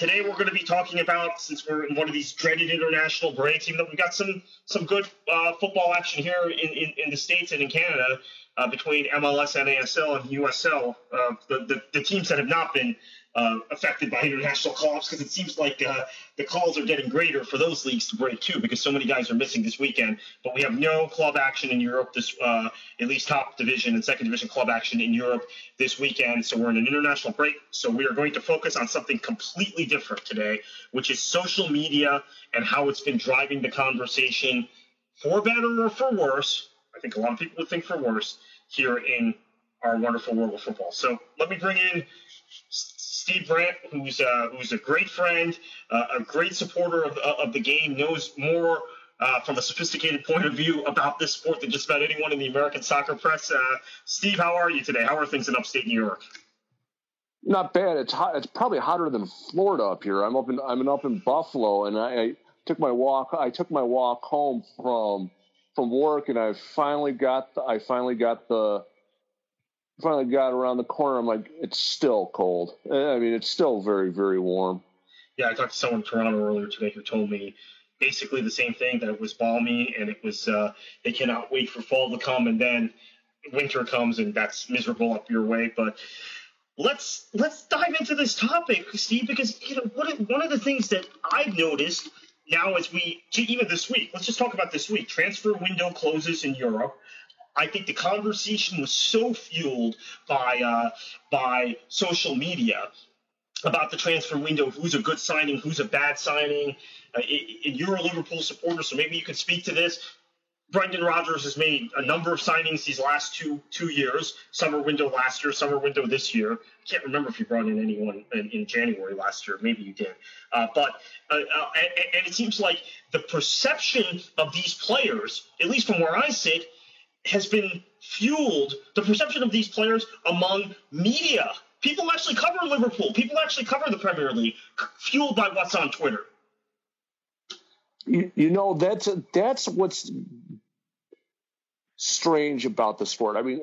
today we're going to be talking about, since we're in one of these dreaded international breaks, even though we've got some some good uh, football action here in, in, in, the States and in Canada uh, between MLS, NASL, and USL, uh, the, the, the, teams that have not been uh, affected by international calls because it seems like uh, the calls are getting greater for those leagues to break too because so many guys are missing this weekend. But we have no club action in Europe this, uh, at least top division and second division club action in Europe this weekend. So we're in an international break. So we are going to focus on something completely different today, which is social media and how it's been driving the conversation for better or for worse. I think a lot of people would think for worse here in our wonderful world of football. So let me bring in Steve Brandt, who's uh, who's a great friend, uh, a great supporter of, of the game, knows more uh, from a sophisticated point of view about this sport than just about anyone in the American soccer press. Uh, Steve, how are you today? How are things in upstate New York? Not bad. It's hot. It's probably hotter than Florida up here. I'm up in I'm up in Buffalo, and I, I took my walk. I took my walk home from from work, and I finally got the, I finally got the finally got around the corner. I'm like, it's still cold. I mean, it's still very very warm. Yeah, I talked to someone in Toronto earlier today who told me basically the same thing that it was balmy and it was uh, they cannot wait for fall to come and then winter comes and that's miserable up your way. But let's let's dive into this topic, Steve, because you know of, one of the things that I've noticed now as we even this week, let's just talk about this week. Transfer window closes in Europe. I think the conversation was so fueled by uh, by social media about the transfer window, who's a good signing, who's a bad signing. Uh, and you're a Liverpool supporter, so maybe you could speak to this. Brendan Rodgers has made a number of signings these last two two years. Summer window last year, summer window this year. I can't remember if you brought in anyone in, in January last year. Maybe you did. Uh, but uh, uh, and, and it seems like the perception of these players, at least from where I sit, has been fueled. The perception of these players among media, people actually cover Liverpool, people actually cover the Premier League, fueled by what's on Twitter. You, you know that's that's what's strange about the sport. I mean,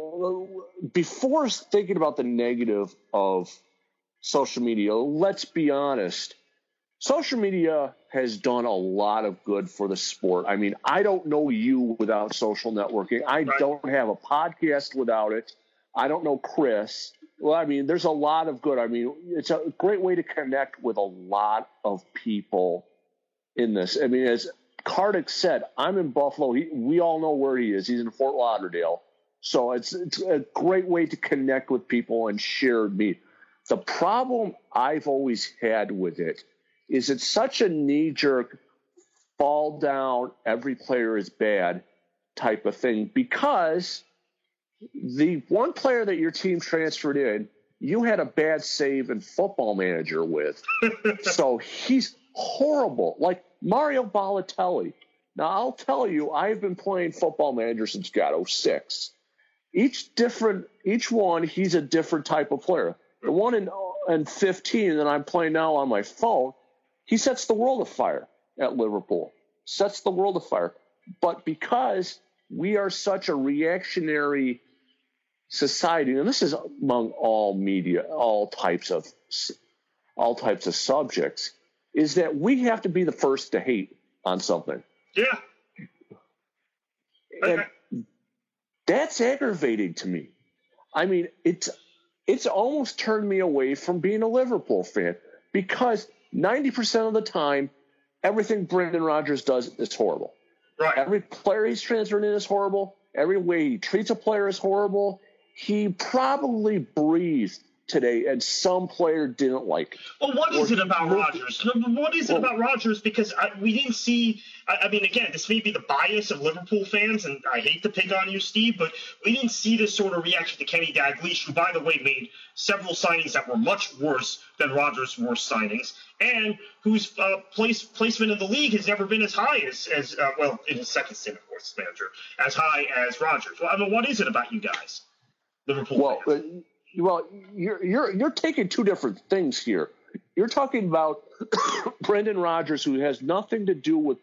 before thinking about the negative of social media, let's be honest. Social media has done a lot of good for the sport. I mean, I don't know you without social networking. I right. don't have a podcast without it. I don't know Chris. Well, I mean, there's a lot of good. I mean, it's a great way to connect with a lot of people in this. I mean, as Kartik said, I'm in Buffalo. He, we all know where he is. He's in Fort Lauderdale. So it's, it's a great way to connect with people and share me. The problem I've always had with it is it's such a knee jerk fall down, every player is bad type of thing because the one player that your team transferred in, you had a bad save and football manager with. so he's horrible. Like Mario Balotelli. Now, I'll tell you, I've been playing football manager since God 06. Each different, each one, he's a different type of player. The one in, uh, in 15 that I'm playing now on my phone, he sets the world afire at Liverpool, sets the world afire. But because we are such a reactionary society, and this is among all media, all types of all types of subjects, is that we have to be the first to hate on something. Yeah. And that's aggravating to me. I mean, it's it's almost turned me away from being a Liverpool fan because 90% of the time, everything Brendan Rodgers does is horrible. Right. Every player he's transferred in is horrible. Every way he treats a player is horrible. He probably breathed today, and some player didn't like. Well, what is it about Rodgers? What is it well, about Rodgers? Because I, we didn't see. I, I, mean, again, this may be the bias of Liverpool fans, and I hate to pick on you, Steve, but we didn't see this sort of reaction to Kenny Dalglish, who, by the way, made several signings that were much worse than Rodgers' worst signings, and whose uh, place placement in the league has never been as high as, as uh, well in his second stint, of course, manager, as high as Rodgers. Well, I mean, what is it about you guys, Liverpool? Well. Fans? Uh, well, you're you're you're taking two different things here. You're talking about Brendan Rodgers, who has nothing to do with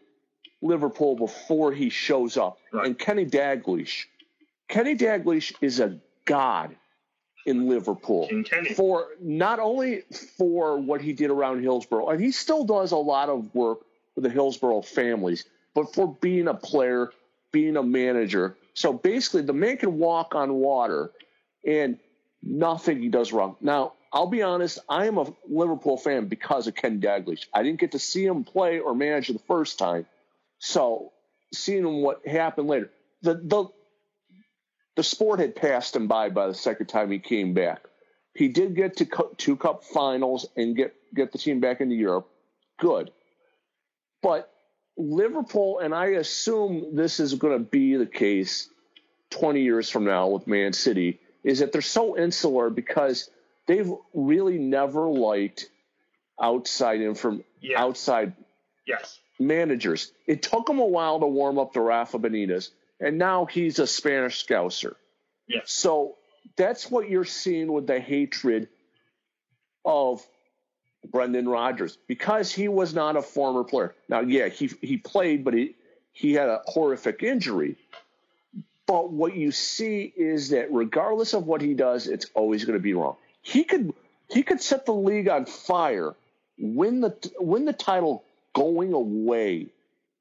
Liverpool before he shows up, right. and Kenny Dalglish. Kenny Dalglish is a god in Liverpool for not only for what he did around Hillsborough, and he still does a lot of work with the Hillsborough families, but for being a player, being a manager. So basically, the man can walk on water, and nothing he does wrong. Now, I'll be honest, I am a Liverpool fan because of Ken Dalglish. I didn't get to see him play or manage the first time, so seeing what happened later, the the the sport had passed him by by the second time he came back. He did get to two cup finals and get get the team back into Europe. Good, but Liverpool, and I assume this is going to be the case 20 years from now with Man City, is that they're so insular because they've really never liked outside inform yeah. outside yes managers. It took him a while to warm up to Rafa Benitez, and now he's a Spanish scouser. Yes. So that's what you're seeing with the hatred of Brendan Rodgers because he was not a former player. Now, yeah, he he played, but he he had a horrific injury. But what you see is that regardless of what he does, it's always going to be wrong. He could he could set the league on fire, win the win the title going away,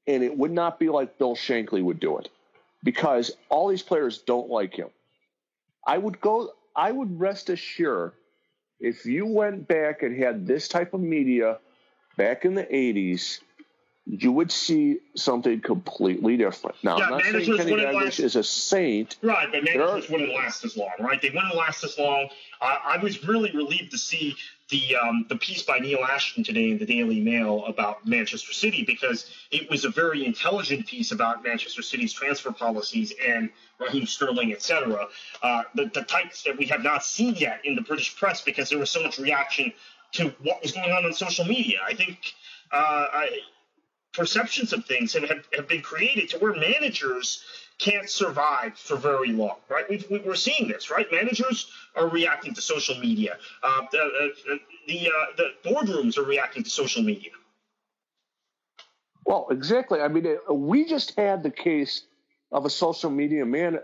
and it would not be like Bill Shankly would do it because all these players don't like him. I would go. I would rest assured if you went back and had this type of media back in the 80s, you would see something completely different. Now, yeah, I'm not saying Kenny Dalglish is a saint. Right, but managers are, wouldn't last as long, right? They wouldn't last as long. I was really relieved to see the um, the piece by Neil Ashton today in the Daily Mail about Manchester City because it was a very intelligent piece about Manchester City's transfer policies and Raheem Sterling, etc. Uh, the, the types that we have not seen yet in the British press because there was so much reaction to what was going on on social media. I think uh, I, perceptions of things have, have been created to where managers can't survive for very long, right? we are seeing this, right? Managers are reacting to social media. Uh, the uh, the, uh, the boardrooms are reacting to social media. Well, exactly. I mean, we just had the case of a social media man,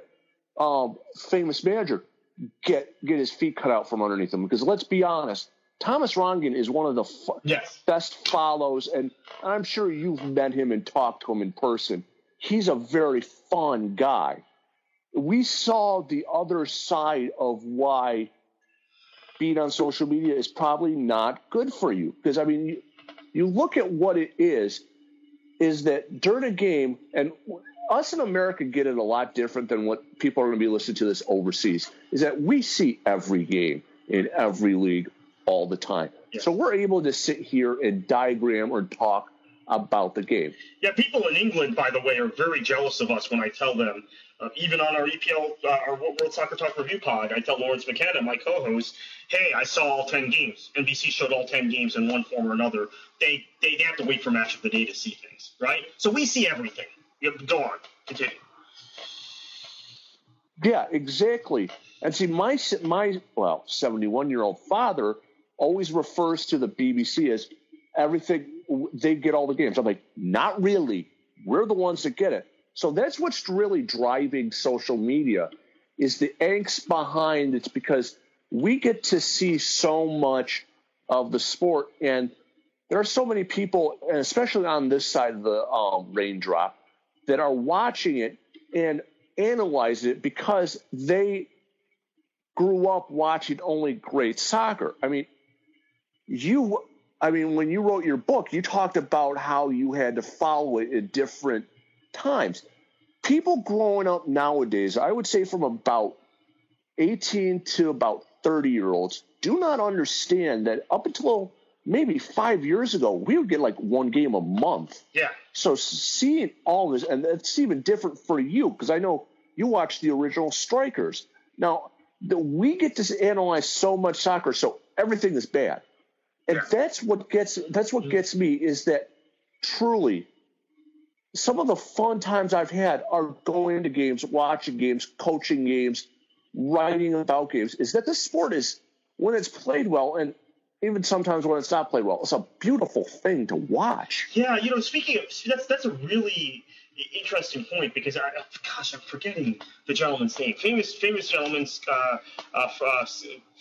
um, famous manager, get get his feet cut out from underneath him. Because let's be honest, Thomas Rongen is one of the yes. best follows, and I'm sure you've met him and talked to him in person he's a very fun guy. We saw the other side of why being on social media is probably not good for you. Because, I mean, you, you look at what it is, is that during a game, and us in America get it a lot different than what people are going to be listening to this overseas, is that we see every game in every league all the time. Yes. So we're able to sit here and diagram or talk about the game. Yeah, people in England, by the way, are very jealous of us when I tell them, uh, even on our EPL, uh, our World Soccer Talk review pod, I tell Lawrence McKenna, my co-host, hey, I saw all 10 games. NBC showed all 10 games in one form or another. They, they, they have to wait for match of the day to see things, right? So we see everything. Go on, continue. Yeah, exactly. And see, my my well, seventy one year old father always refers to the BBC as everything they get all the games. I'm like, not really. We're the ones that get it. So that's what's really driving social media is the angst behind it's because we get to see so much of the sport and there are so many people and especially on this side of the um, raindrop that are watching it and analyze it because they grew up watching only great soccer. I mean, you I mean, when you wrote your book, you talked about how you had to follow it at different times. People growing up nowadays, I would say from about 18 to about 30 year olds, do not understand that up until maybe five years ago, we would get like one game a month. Yeah. So seeing all this, and it's even different for you because I know you watch the original Strikers. Now, the, we get to analyze so much soccer, so everything is bad and yeah. that's what gets that's what gets me is that truly some of the fun times I've had are going to games, watching games, coaching games, writing about games. Is that the sport is when it's played well, and even sometimes when it's not played well, it's a beautiful thing to watch. Yeah, you know, speaking of that's that's a really interesting point because I, gosh, I'm forgetting the gentleman's name. Famous, famous gentleman uh, uh, uh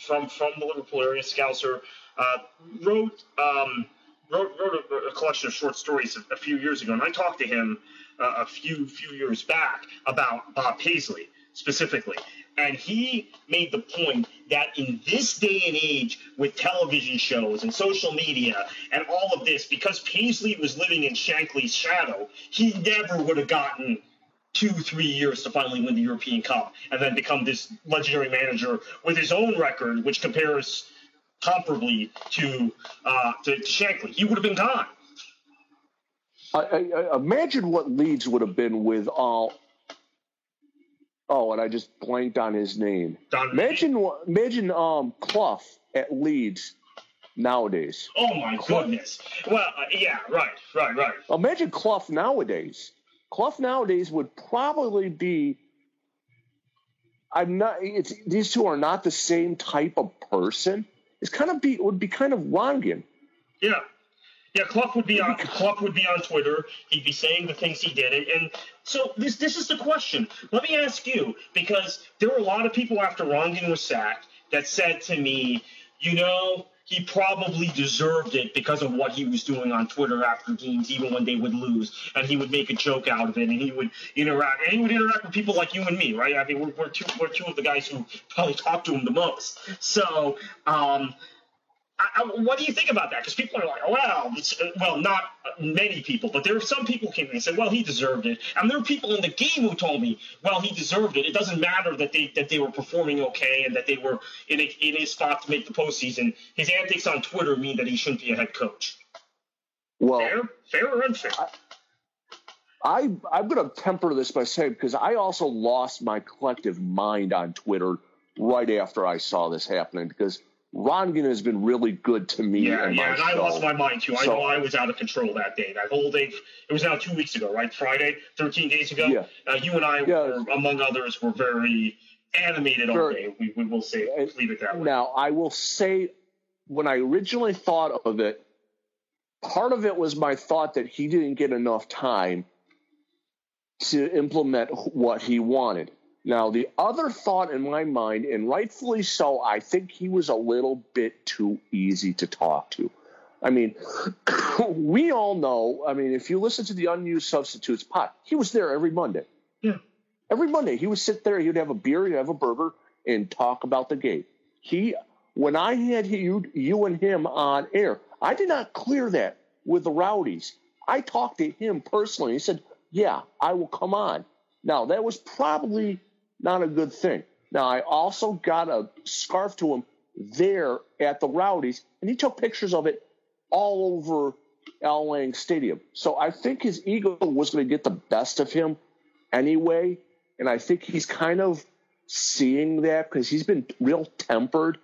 from from the Liverpool area, Scouser, uh, wrote um, wrote wrote a, a, collection of short stories a, a, few years ago, and I talked to him uh, a few few years back about Bob Paisley specifically. And he made the point that in this day and age, with television shows and social media and all of this, because Paisley was living in Shankly's shadow, he never would have gotten two, three years to finally win the European Cup and then become this legendary manager with his own record, which compares comparably to uh, to Shankly. He would have been gone. I, I, imagine what Leeds would have been with all Oh, and I just blanked on his name. Don imagine, imagine um, Clough at Leeds nowadays. Oh my Clough. goodness! Well, uh, yeah, right, right, right. Imagine Clough nowadays. Clough nowadays would probably be. I'm not. It's these two are not the same type of person. It's kind of be it would be kind of Rongen. Yeah, yeah, Clough would be on Clough would be on Twitter. He'd be saying the things he did, and so this this is the question. Let me ask you because there were a lot of people after Rongen was sacked that said to me, you know, he probably deserved it because of what he was doing on Twitter after games, even when they would lose, and he would make a joke out of it, and he would interact, and he would interact with people like you and me, right? I mean, we're, we're two we're two of the guys who probably talk to him the most. So. Um, I, what do you think about that? Because people are like, well, well, not many people, but there are some people came in and said, well, he deserved it. And there are people in the game who told me, well, he deserved it. It doesn't matter that they that they were performing okay and that they were in a, in a spot to make the postseason. His antics on Twitter mean that he shouldn't be a head coach. Well, fair, fair or unfair? I, I I'm going to temper this by saying because I also lost my collective mind on Twitter right after I saw this happening because Rongen has been really good to me. Yeah, and yeah, and I lost my mind too. So, I know I was out of control that day. That whole day, it was now two weeks ago, right? Friday, 13 days ago. Yeah. Uh, you and I, yeah. were, among others, were very animated all day. We, we will say, leave it that way. Now, I will say, when I originally thought of it, part of it was my thought that he didn't get enough time to implement what he wanted. Now, the other thought in my mind, and rightfully so, I think he was a little bit too easy to talk to. I mean, we all know, I mean, if you listen to the unused substitutes pot, he was there every Monday. Yeah. Every Monday, he would sit there, he would have a beer, he'd have a burger, and talk about the game. He, when I had you, you and him on air, I did not clear that with the rowdies. I talked to him personally. He said, Yeah, I will come on. Now, that was probably not a good thing. Now, I also got a scarf to him there at the Rowdies, and he took pictures of it all over Al Lang Stadium. So I think his ego was going to get the best of him anyway, and I think he's kind of seeing that because he's been real tempered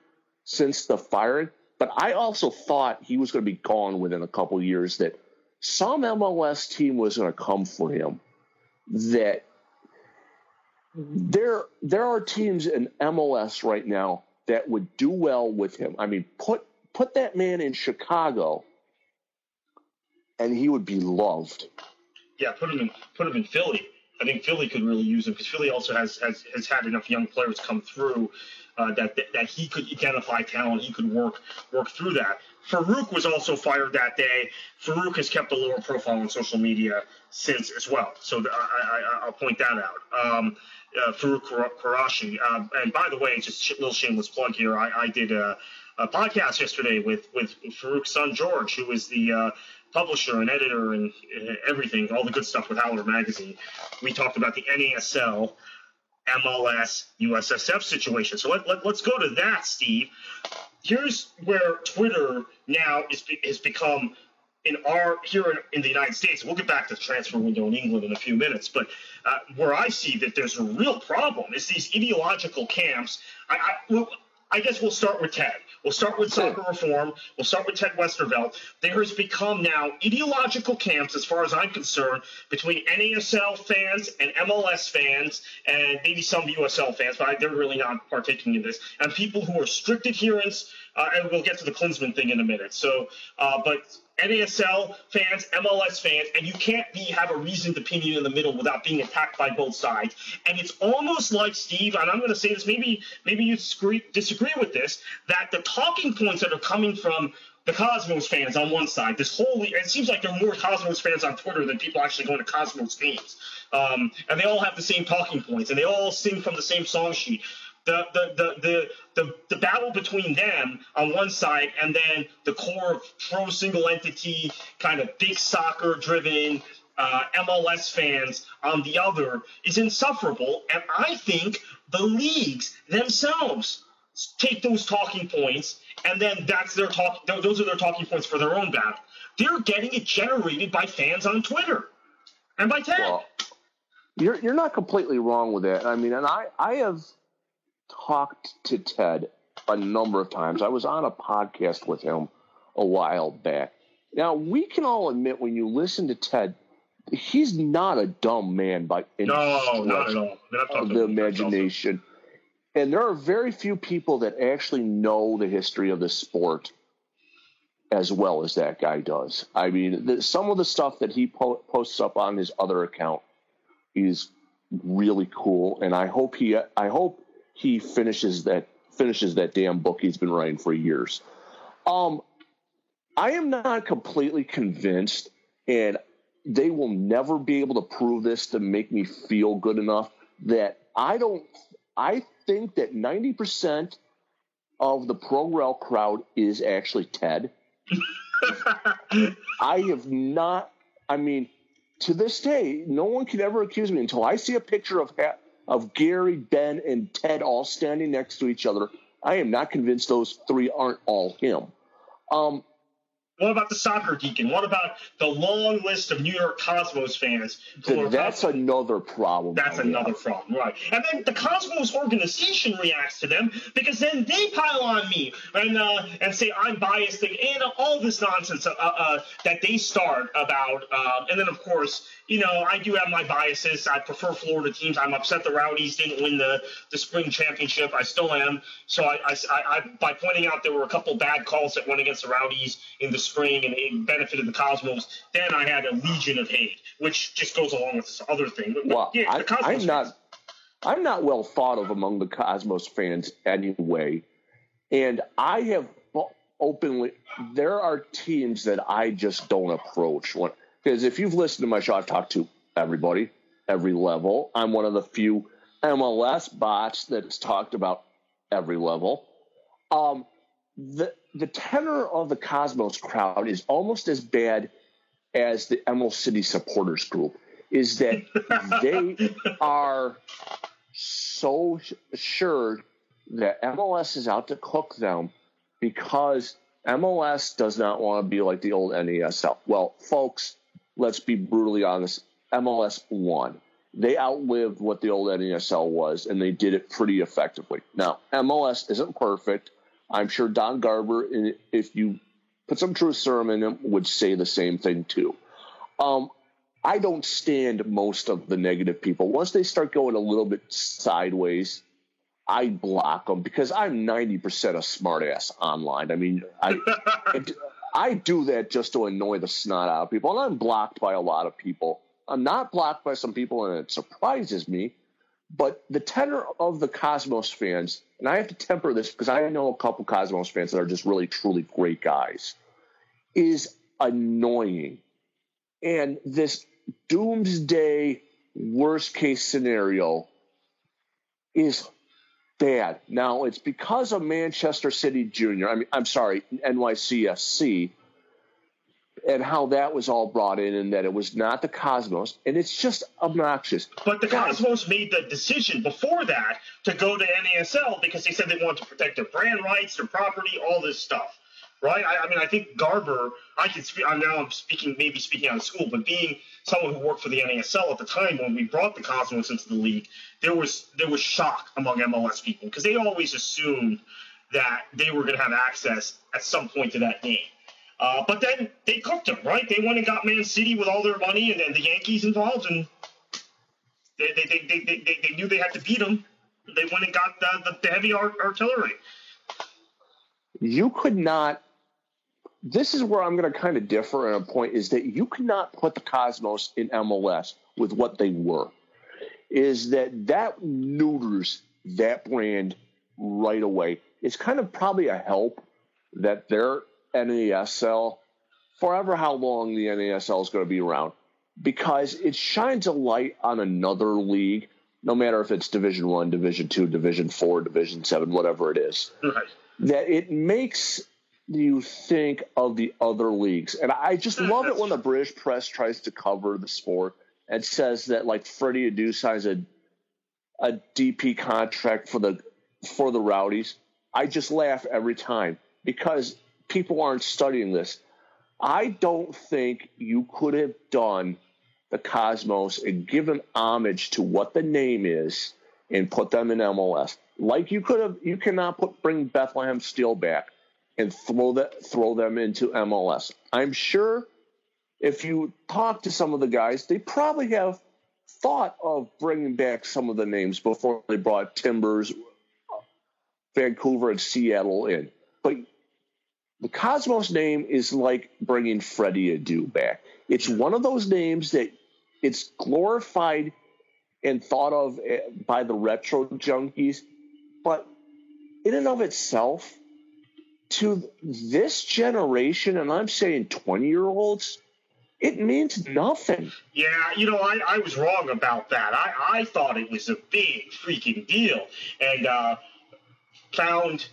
since the firing. But I also thought he was going to be gone within a couple years. That some MLS team was going to come for him. That there there are teams in MLS right now that would do well with him. I mean, put put that man in Chicago, and he would be loved. Yeah, put him in put him in Philly. I think Philly could really use him because Philly also has, has has had enough young players come through uh, that, that that he could identify talent. He could work work through that. Farouk was also fired that day. Farouk has kept a lower profile on social media since as well. So I, will point that out. Um, uh, Farouk Quraishi. Um, and by the way, just a little shameless plug here. I, I did a, a, podcast yesterday with with Farouk's son George, who is the uh, publisher and editor and uh, everything, all the good stuff with Howler Magazine. We talked about the NASL, MLS, USSF situation. So let, let, let's go to that, Steve. Here's where Twitter now is, has become in our here in, the United States, we'll get back to the transfer window in England in a few minutes, but uh, where I see that there's a real problem is these ideological camps. I, I, well, I guess we'll start with Ted. We'll start with soccer reform. We'll start with Ted Westervelt. There has become now ideological camps, as far as I'm concerned, between NASL fans and MLS fans, and maybe some USL fans, but they're really not partaking in this, and people who are strict adherents. Uh, and we'll get to the Klinsmann thing in a minute. So, uh, but NASL fans, MLS fans, and you can't be have a reasoned opinion in the middle without being attacked by both sides. And it's almost like Steve, and I'm going to say this, maybe maybe you disagree, with this, that the talking points that are coming from the Cosmos fans on one side, this whole it seems like there are more Cosmos fans on Twitter than people actually going to Cosmos games, um, and they all have the same talking points, and they all sing from the same song sheet the, the, the, the, the, battle between them on one side and then the core pro single entity, kind of big soccer driven uh, MLS fans on the other is insufferable. And I think the leagues themselves take those talking points and then that's their talk. Those are their talking points for their own battle. They're getting it generated by fans on Twitter and by Ted. Well, you're you're not completely wrong with that. I mean, and I I have talked to Ted a number of times. I was on a podcast with him a while back. Now, we can all admit when you listen to Ted, he's not a dumb man by any no, not at all. Of the imagination. And there are very few people that actually know the history of the sport as well as that guy does. I mean, the, some of the stuff that he po- posts up on his other account is really cool, and I hope he, I hope he finishes that finishes that damn book he's been writing for years. Um, I am not completely convinced, and they will never be able to prove this to make me feel good enough that I don't. I think that ninety percent of the pro rel crowd is actually Ted. I have not. I mean, to this day, no one can ever accuse me until I see a picture of of Gary, Ben, and Ted all standing next to each other, I am not convinced those three aren't all him. Um, what about the soccer deacon? What about the long list of New York Cosmos fans? that's Cosmos? another problem. That's another problem, right? And then the Cosmos organization reacts to them because then they pile on me and uh, and say I'm biased and all this nonsense uh, uh, that they start about. Um, and then of course you know, I do have my biases. I prefer Florida teams. I'm upset the Rowdies didn't win the, the spring championship. I still am. So I, I, I, by pointing out there were a couple bad calls that went against the Rowdies in the spring and it benefited the Cosmos, then I had a legion of hate, which just goes along with this other thing. But, well, yeah, I, am fans. not. I'm not well thought of among the Cosmos fans anyway, and I have openly. There are teams that I just don't approach when because if you've listened to my show, I've talked to everybody, every level. I'm one of the few MLS bots that's talked about every level. Um, the the tenor of the Cosmos crowd is almost as bad as the Emerald City supporters group. Is that they are so sure that MLS is out to cook them because MLS does not want to be like the old NASL. Well, folks, let's be brutally honest, MLS won. They outlived what the old NASL was, and they did it pretty effectively. Now, MLS isn't perfect. I'm sure Don Garber, if you put some truth serum in him, would say the same thing too. Um, I don't stand most of the negative people. Once they start going a little bit sideways, I block them because I'm 90% a smartass online. I mean, I, I do that just to annoy the snot out of people, and I'm blocked by a lot of people. I'm not blocked by some people, and it surprises me. But the tenor of the Cosmos fans, and I have to temper this because I know a couple Cosmos fans that are just really, truly great guys, is annoying. And this doomsday worst case scenario is bad. Now it's because of Manchester City Junior. I mean, I'm sorry, NYCFC, and how that was all brought in, and that it was not the Cosmos, and it's just obnoxious. But the Cosmos made the decision before that to go to NASL because they said they wanted to protect their brand rights, their property, all this stuff right? I, I, mean, I think Garber. I can speak. I'm now I'm speaking, maybe speaking out of school, but being someone who worked for the NASL at the time when we brought the Cosmos into the league, there was there was shock among MLS people because they always assumed that they were going to have access at some point to that name. Uh, but then they cooked them, right? They went and got Man City with all their money and then the Yankees involved, and they, they, they, they, they, they knew they had to beat them. They went and got the, the heavy artillery. You could not. This is where I'm going to kind of differ in a point is that you could not put the Cosmos in MLS with what they were. Is that that neuters that brand right away? It's kind of probably a help that their NASL, forever how long the NASL is going to be around, because it shines a light on another league, no matter if it's Division One, Division Two, Division Four, Division Seven, whatever it is. Right. That it makes you think of the other leagues, and I just mm, love it when the British press tries to cover the sport and says that like Freddie Adu signs a a DP contract for the for the Rowdies. I just laugh every time because people aren't studying this. I don't think you could have done the Cosmos and given homage to what the name is and put them in MLS. Like you could have, you cannot put bring Bethlehem Steel back and throw that throw them into MLS. I'm sure if you talk to some of the guys, they probably have thought of bringing back some of the names before they brought Timbers, Vancouver, and Seattle in. But the Cosmos name is like bringing Freddie Adu back. It's one of those names that it's glorified and thought of eh, by the retro junkies, but in and of itself, to this generation, and I'm saying 20 year olds, it means nothing. Yeah, you know, I, I was wrong about that. I, I thought it was a big freaking deal and uh, found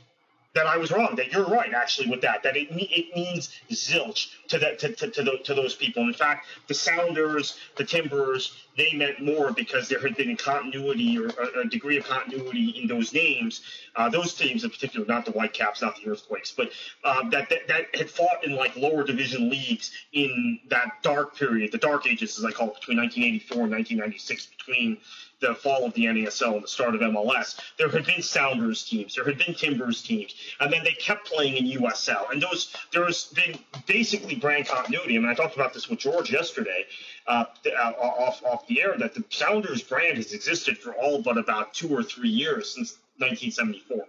that I was wrong. That you're right, actually, with that. That it it means zilch to that to, to, to, the, to those people. In fact, the Sounders, the Timbers, they meant more because there had been continuity or a, degree of continuity in those names. Uh, those teams in particular, not the Whitecaps, not the Earthquakes, but um, that, that that had fought in like lower division leagues in that dark period, the dark ages, as I call it, between 1984 and 1996, between the fall of the NASL and the start of MLS, there had been Sounders teams, there had been Timbers teams, and then they kept playing in USL. And those there has been basically brand continuity. I mean, I talked about this with George yesterday uh, uh, off off the air that the Sounders brand has existed for all but about two or three years since 1974.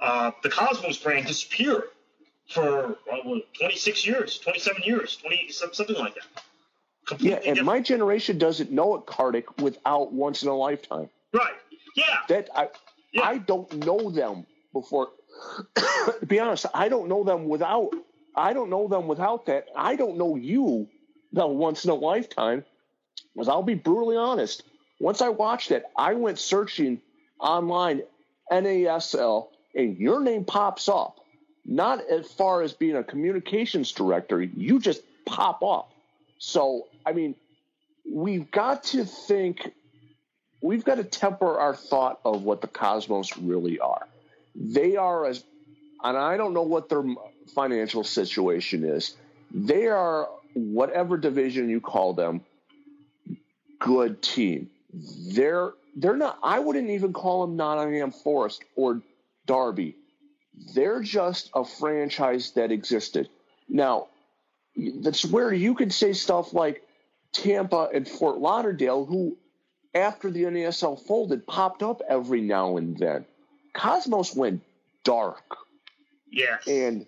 Uh, the Cosmos brand disappeared for uh, 26 years, 27 years, 20 something like that. Completely yeah, and different. my generation doesn't know it, Kartik, without once in a lifetime. Right. Yeah. That I yeah. I don't know them before. to be honest, I don't know them without. I don't know them without that. I don't know you, the once in a lifetime. Because I'll be brutally honest. Once I watched it, I went searching online NASL, and your name pops up. Not as far as being a communications director, you just pop up. So I mean, we've got to think, we've got to temper our thought of what the Cosmos really are. They are as, and I don't know what their financial situation is. They are whatever division you call them, good team. They're they're not. I wouldn't even call them Nottingham Forest or Derby. They're just a franchise that existed. Now, that's where you could say stuff like, Tampa and Fort Lauderdale, who after the NASL folded popped up every now and then. Cosmos went dark. Yes. And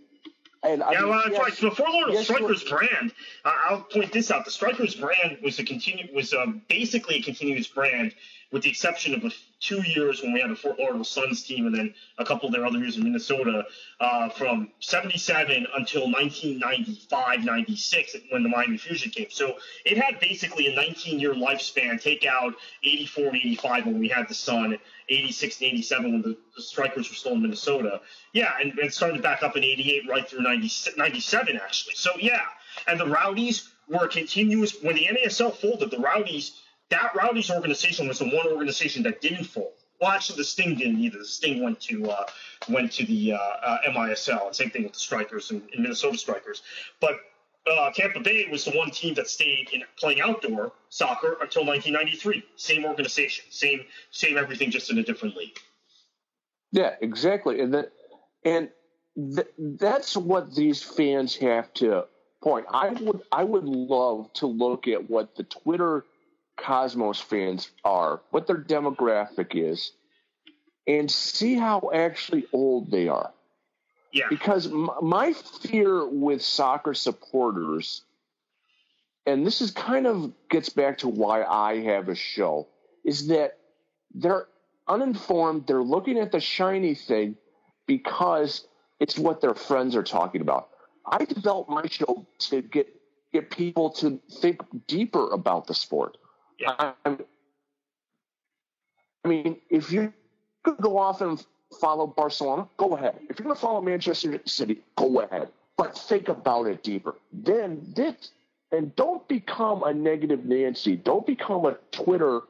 and yeah, I mean, well, that's yes, right. So the Fort Lauderdale yes, Strikers brand, uh, I'll point this out. The Strikers brand was a continue was um, basically a continuous brand with the exception of a, two years when we had the Fort Lauderdale Suns team and then a couple of their other years in Minnesota uh, from 77 until 1995, 96 when the Miami Fusion came. So it had basically a 19 year lifespan, take out 84 and 85 when we had the Sun, 86 and 87 when the, the Strikers were still in Minnesota. Yeah, and, and started back up in 88 right through 90, 97 actually. So yeah, and the Rowdies were continuous. When the NASL folded, the Rowdies – that Rowdy's organization was the one organization that didn't fold. Well, actually, the Sting didn't either. The Sting went to uh, went to the uh, uh, MISL, same thing with the Strikers and, and Minnesota Strikers. But uh, Tampa Bay was the one team that stayed in playing outdoor soccer until 1993. Same organization, same same everything, just in a different league. Yeah, exactly. And that And th- that's what these fans have to point. I would I would love to look at what the Twitter Cosmos fans are, what their demographic is, and see how actually old they are. Yeah. Because m- my fear with soccer supporters, and this is kind of gets back to why I have a show, is that they're uninformed. They're looking at the shiny thing because it's what their friends are talking about. I developed my show to get get people to think deeper about the sport. Yeah. I, I mean, if you could go off and follow Barcelona, go ahead. If you're going to follow Manchester City, go ahead. But think about it deeper. Then this, and don't become a negative Nancy. Don't become a Twitter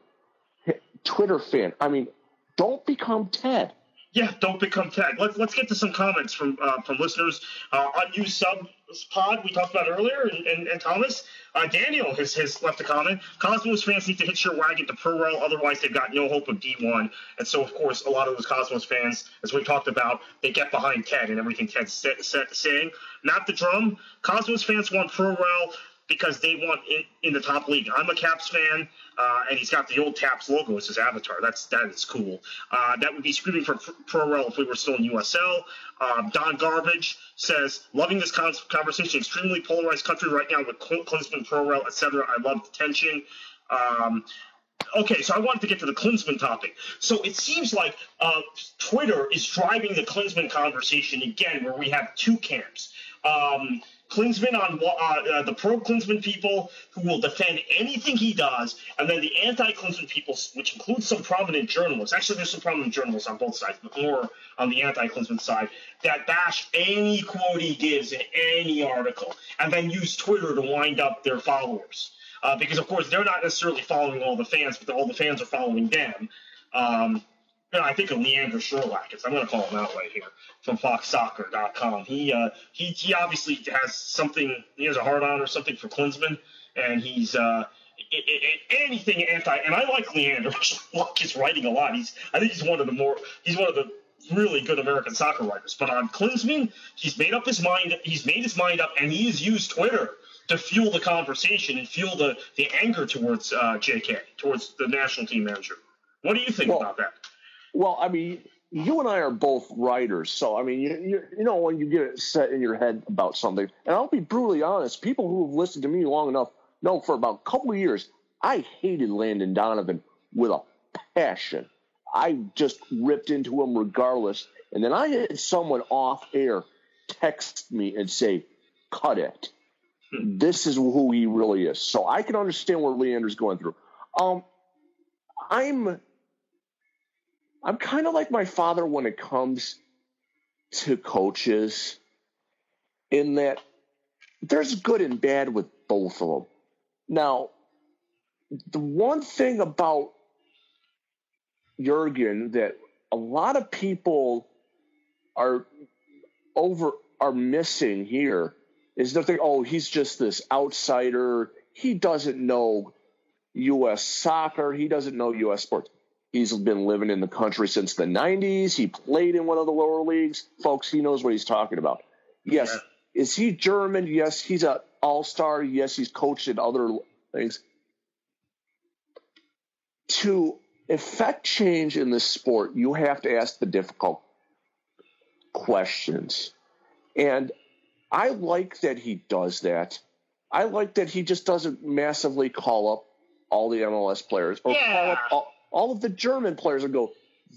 Twitter fan. I mean, don't become Ted. Yeah, don't become Ted. Let's let's get to some comments from uh, from listeners. Uh, unused sub pod we talked about earlier, and, and, and Thomas uh, Daniel has, has left a comment. Cosmos fans need to hitch your wagon to pro rel, otherwise they've got no hope of D1. And so, of course, a lot of those Cosmos fans, as we talked about, they get behind Ted and everything Ted's saying. Not the drum. Cosmos fans want pro rel because they want in, in the top league. I'm a Caps fan, uh, and he's got the old Caps logo as his avatar. That's that is cool. Uh, that would be screaming for pro rel if we were still in USL. Um, Don Garbage says, loving this con- conversation. Extremely polarized country right now with Klinsmann, pro rel, etc. I love the tension. Um, okay, so I wanted to get to the Klinsmann topic. So it seems like uh, Twitter is driving the Klinsmann conversation again, where we have two camps. Um, Klinsmann on uh, uh, the pro Klinsmann people who will defend anything he does, and then the anti Klinsmann people, which includes some prominent journalists. Actually, there's some prominent journalists on both sides, but more on the anti Klinsmann side that bash any quote he gives in any article, and then use Twitter to wind up their followers. Uh, because of course they're not necessarily following all the fans, but all the fans are following them. Um, know, I think of Leander Schaerlaeckens. I'm going to call him out right here from FoxSoccer.com. He uh, he he obviously has something. He has a hard on or something for Klinsmann, and he's uh, it, it, anything anti. And I like Leander. His writing a lot. He's I think he's one of the more he's one of the really good American soccer writers. But on Klinsmann, he's made up his mind. He's made his mind up, and he has used Twitter to fuel the conversation and fuel the the anger towards uh, J.K. towards the national team manager. What do you think well, about that? Well, I mean, you and I are both writers, so I mean, you, you, you know when you get it set in your head about something, and I'll be brutally honest, people who have listened to me long enough know for about a couple of years, I hated Landon Donovan with a passion. I just ripped into him regardless, and then I had someone off air text me and say, "Cut it." Hmm. This is who he really is. So I can understand what Leander's going through. Um, I'm I'm kind of like my father when it comes to coaches, in that there's good and bad with both of them. Now, the one thing about Jurgen that a lot of people are over are missing here is that they oh he's just this outsider he doesn't know U.S. soccer he doesn't know U.S. sports He's been living in the country since the 90s. He played in one of the lower leagues. Folks, he knows what he's talking about. Yes. Yeah. Is he German? Yes. He's an all star. Yes. He's coached in other things. To effect change in this sport, you have to ask the difficult questions. And I like that he does that. I like that he just doesn't massively call up all the MLS players or yeah. call up all, all of the German players will go,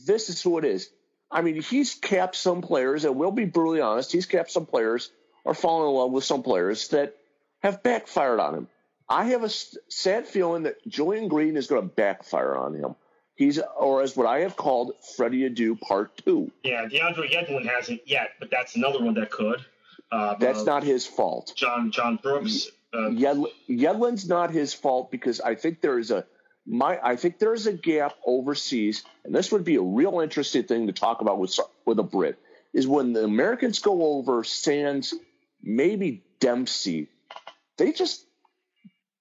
this is who it is. I mean, he's capped some players, and we'll be brutally honest, he's capped some players or fallen in love with some players that have backfired on him. I have a sad feeling that Julian Green is going to backfire on him. He's, or as what I have called Freddie Adu Part Two. Yeah, DeAndre Yedlin hasn't yet, but that's another one that could. Uh, that's uh, not his fault. John John Brooks. Uh, Yedlin, Yedlin's not his fault because I think there is a my I think there's a gap overseas, and this would be a real interesting thing to talk about with with a Brit. Is when the Americans go over Sands, maybe Dempsey, they just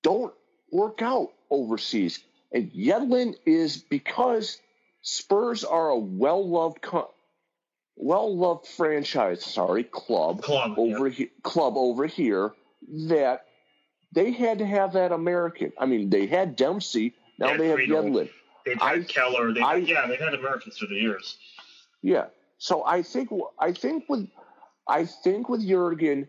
don't work out overseas. And Yedlin is because Spurs are a well loved co- well-loved franchise, sorry, club, Club, over yeah. he, club over here that they had to have that American. I mean, they had Dempsey. Now Yeah, they have Friedel. Yedlin. They've had I- Keller. They, I- yeah, they've had Americans through the years. Yeah. So I think I think with I think with Jurgen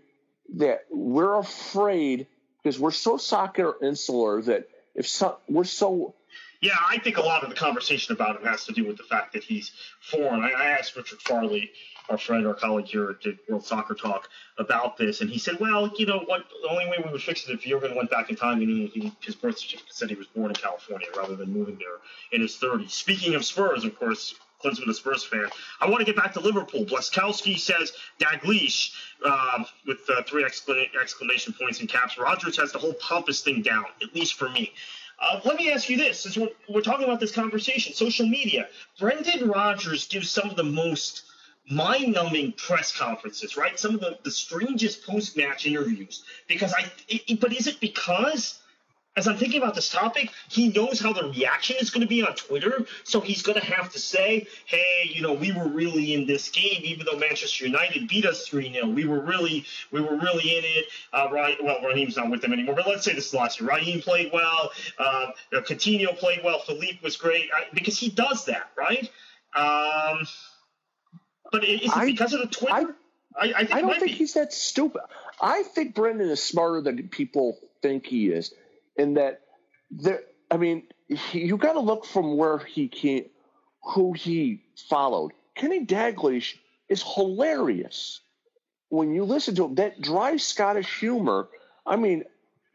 that we're afraid because we're so soccer insular that if so, we're so Yeah, I think a lot of the conversation about him has to do with the fact that he's foreign. I, I asked Richard Farley, our friend, our colleague here at World Soccer Talk, about this, and he said, "Well, you know what? The only way we would fix it if Jurgen went back in time and he, he, his birth certificate said he was born in California rather than moving there in his 30s." Speaking of Spurs, of course. Clint's a Spurs fan. I want to get back to Liverpool. Blaskowski says Dalglish um, with uh, three excla- exclamation points in caps. Rodgers has the whole pompous thing down, at least for me. Uh, let me ask you this: since we're, we're talking about this conversation, social media, Brendan Rodgers gives some of the most mind-numbing press conferences, right? Some of the, the strangest post-match interviews. Because I, it, but is it because, as I'm thinking about this topic, he knows how the reaction is going to be on Twitter, so he's going to have to say, "Hey, you know, we were really in this game, even though Manchester United beat us three 0 We were really, we were really in it." Uh, right? Well, Raheem's not with them anymore, but let's say this is last year. Raheem played well. Uh, Coutinho played well. Philippe was great I, because he does that, right? Um, but is it I- because of the Twitter? I, I, think I don't think be. he's that stupid. I think Brendan is smarter than people think he is, in that there. I mean, he, you got to look from where he came, who he followed. Kenny Dalglish is hilarious when you listen to him. That dry Scottish humor. I mean,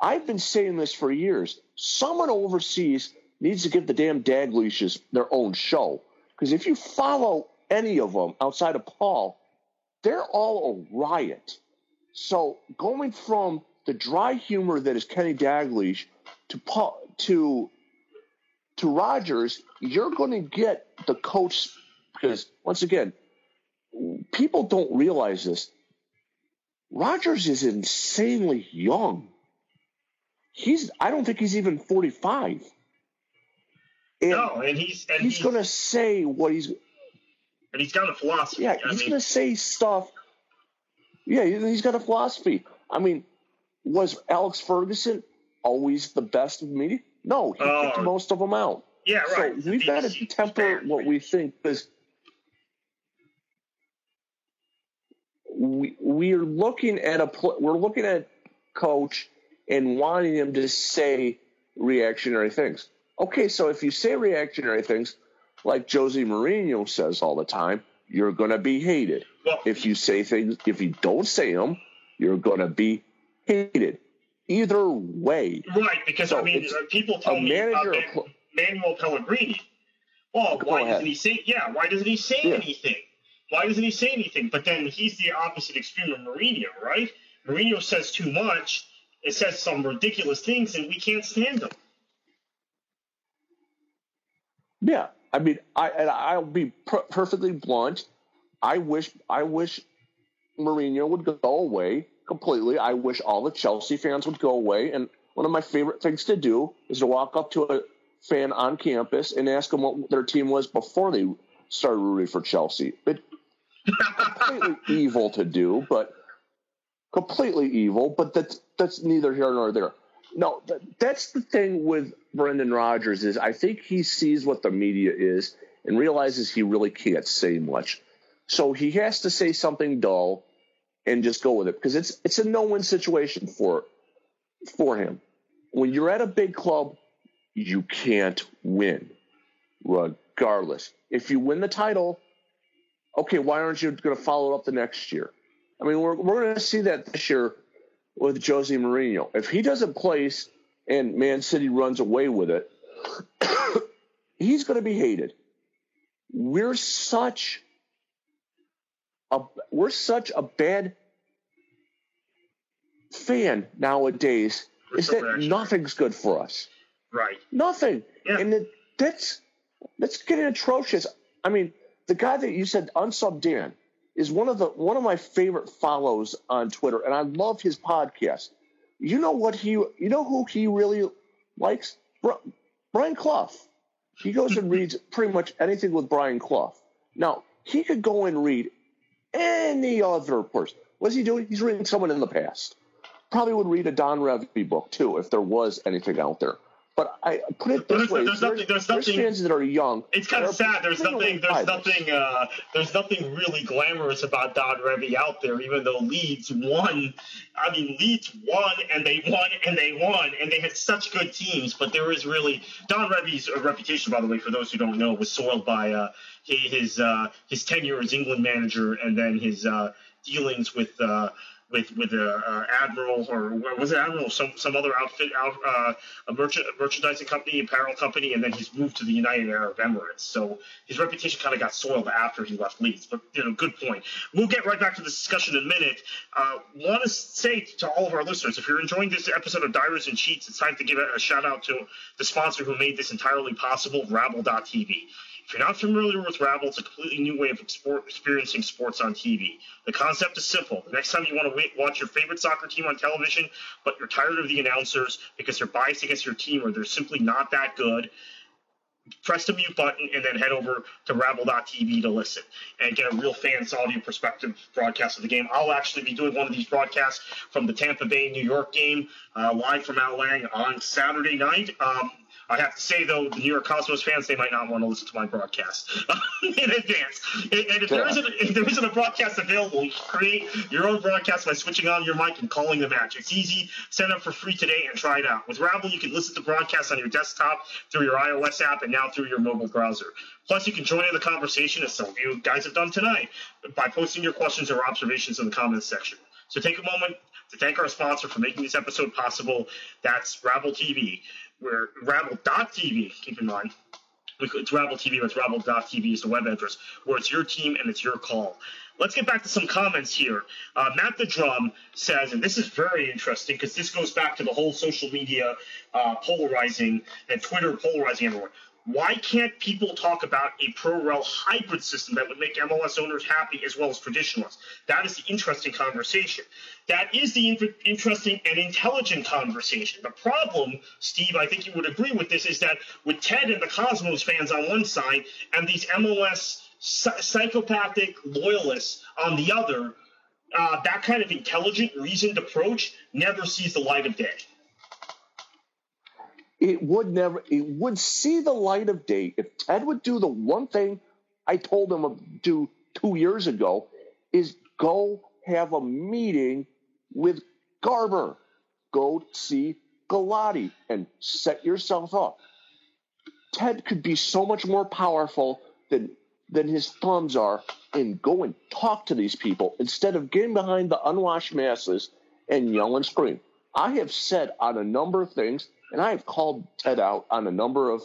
I've been saying this for years. Someone overseas needs to give the damn Dalglishes their own show because if you follow any of them outside of Paul, they're all a riot. So going from the dry humor that is Kenny Dalglish to Paul, to to Rodgers, you're going to get the coach because once again, people don't realize this. Rodgers is insanely young. He's I don't think he's even 45. And No, and he's and he's he's, going to say what he's and he's got a philosophy. yeah, I he's mean, going to say stuff. Yeah, he- he's got a philosophy. I mean, was Alex Ferguson always the best of media? No, he oh. kicked most of them out. yeah, right. So we've got to temper fan. what we think because we we're looking at a we're looking at coach and wanting him to say reactionary things. Okay, so if you say reactionary things, like José Mourinho says all the time, you're going to be hated. If you say things, if you don't say them, you're going to be hated. Either way, right, because So I mean, uh, people tell a me manager about Man- Manuel Pellegrini. Well, Go why ahead. doesn't he say? Yeah, why doesn't he say Yeah. anything? Why doesn't he say anything? But then he's the opposite extreme of Mourinho, right? Mourinho says too much. It says some ridiculous things, and we can't stand them. Yeah, I mean, I and I'll be per- perfectly blunt. I wish I wish Mourinho would go away completely. I wish all the Chelsea fans would go away. And one of my favorite things to do is to walk up to a fan on campus and ask them what their team was before they started rooting for Chelsea. It completely evil to do, but completely evil. But that's that's neither here nor there. No, th- that's the thing with Brendan Rodgers is I think he sees what the media is and realizes he really can't say much. So he has to say something dull and just go with it because it's it's a no-win situation for for him. When you're at a big club, you can't win, regardless. If you win the title, okay, why aren't you going to follow up the next year? I mean, we're we're going to see that this year with José Mourinho. If he doesn't place and Man City runs away with it, he's going to be hated. We're such a we're such a bad fan nowadays. We're Is so that nothing's good for us? Right. Nothing. Yeah. And it, that's that's getting atrocious. I mean, the guy that you said unsub Dan is one of the one of my favorite follows on Twitter, and I love his podcast. You know what he? You know who he really likes? Brian Clough. He goes and reads pretty much anything with Brian Clough. Now he could go and read any other person. What's he doing? He's reading someone in the past. Probably would read a Don Revie book too if there was anything out there. But I put it this there's, way: there's, there's, nothing, there's there's nothing. fans that are young. It's kind of sad. There's nothing. There's nothing. Uh, there's nothing really glamorous about Don Revie out there. Even though Leeds won, I mean Leeds won and they won and they won and they had such good teams. But there is really Don Revie's reputation, by the way, for those who don't know, was soiled by uh, his uh, his tenure as England manager and then his uh, dealings with. With with a admiral or was it admiral some some other outfit out uh, a merchant a merchandising company apparel company and then he's moved to the United Arab Emirates. So his reputation kind of got soiled after he left Leeds but you know good point. We'll get right back to this discussion in a minute. Uh, want to say to all of our listeners if you're enjoying this episode of Divers and Cheats it's time to give a, a shout out to the sponsor who made this entirely possible Rabble.tv if you're not familiar with Rabble, it's a completely new way of experiencing sports on TV. The concept is simple. The next time you want to watch your favorite soccer team on television, but you're tired of the announcers because they're biased against your team or they're simply not that good, press the mute button and then head over to rabble.tv to listen and get a real fans audio perspective broadcast of the game. I'll actually be doing one of these broadcasts from the Tampa Bay New York game uh, live from Al Lang on Saturday night. Um, I have to say though, the New York Cosmos fans they might not want to listen to my broadcast in advance. And, if there isn't if there isn't a broadcast available, you create your own broadcast by switching on your mic and calling the match. It's easy. Sign up for free today and try it out. With Rabble, you can listen to broadcasts on your desktop through your iOS app and now through your mobile browser. Plus, you can join in the conversation as some of you guys have done tonight by posting your questions or observations in the comments section. So take a moment to thank our sponsor for making this episode possible. That's Rabble TV where Rabble.tv, keep in mind, it's Rabble TV, but it's Rabble.tv is the web address, where it's your team and it's your call. Let's get back to some comments here. Uh, Matt the Drum says, and this is very interesting because this goes back to the whole social media uh, polarizing and Twitter polarizing everyone. Why can't people talk about a pro rel hybrid system that would make MLS owners happy as well as traditionalists? That is the interesting conversation. That is the in- interesting and intelligent conversation. The problem, Steve, I think you would agree with this, is that with Ted and the Cosmos fans on one side and these MLS psychopathic loyalists on the other, uh, that kind of intelligent, reasoned approach never sees the light of day it would never it would see the light of day. If ted would do the one thing i told him to do two years ago is go have a meeting with garber. Go see Gulati and set yourself up. Ted could be so much more powerful than than his thumbs are and go and talk to these people instead of getting behind the unwashed masses and yell and scream. I have said on a number of things and I have called Ted out on a number of.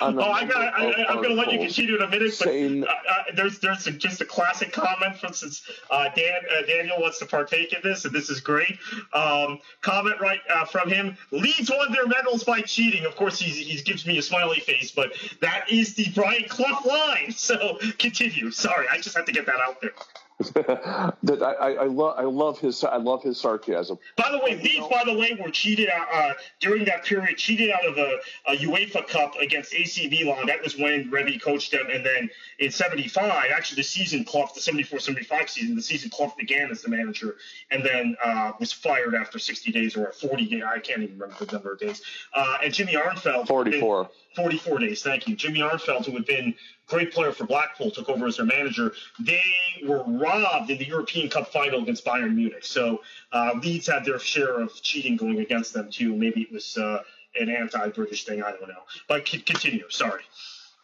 Oh, I got. I, am going to let you continue in a minute, but saying, uh, uh, there's there's a, just a classic comment from since uh, Dan uh, Daniel wants to partake in this, and this is great. Um, comment right uh, from him: Leeds won their medals by cheating. Of course, he he gives me a smiley face, but that is the Brian Clough line. So continue. Sorry, I just had to get that out there. That I, I, love I love his I love his sarcasm. By the way, Leeds, by the way, were cheated out uh, during that period, cheated out of a, a, UEFA Cup against AC Milan. That was when Revie coached them, and then in '75, actually the season Clough, the '74-75 season, the season Clough began as the manager, and then uh, was fired after 60 days or 40 days. I can't even remember the number of days. Uh, and Jimmy Armfield, 44. 44 days. Thank you, Jimmy Armfield, who had been great player for Blackpool, took over as their manager. They were robbed in the European Cup final against Bayern Munich. So uh, Leeds had their share of cheating going against them too. Maybe it was uh, an anti-British thing. I don't know. But continue. Sorry,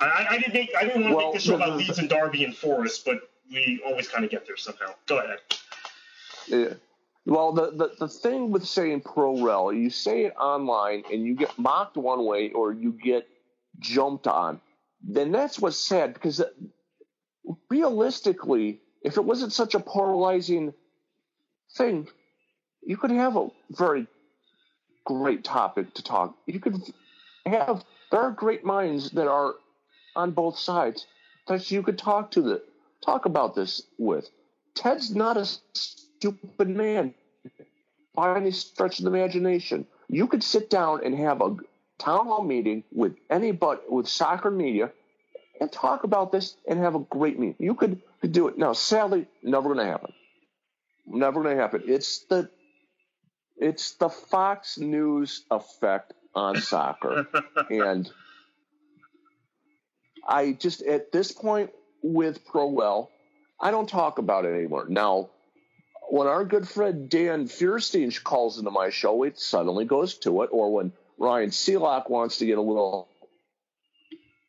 I, I didn't make. I didn't want to well, make this show about Leeds and Derby and Forest, but we always kind of get there somehow. Go ahead. Yeah. Well, the, the, the thing with saying pro rel, you say it online and you get mocked one way or you get jumped on then that's what's sad because realistically, if it wasn't such a polarizing thing, you could have a very great topic to talk. You could have there are great minds that are on both sides that you could talk to the talk about this with. Ted's not a stupid man by any stretch of the imagination. You could sit down and have a town hall meeting with anybody with soccer media and talk about this and have a great meeting. You could, could do it. Now, sadly, never going to happen. Never going to happen. It's the it's the Fox News effect on soccer, and I just at this point with pro rel, I don't talk about it anymore. Now, when our good friend Dan Fierstein calls into my show, it suddenly goes to it, or when Ryan Seelock wants to get a little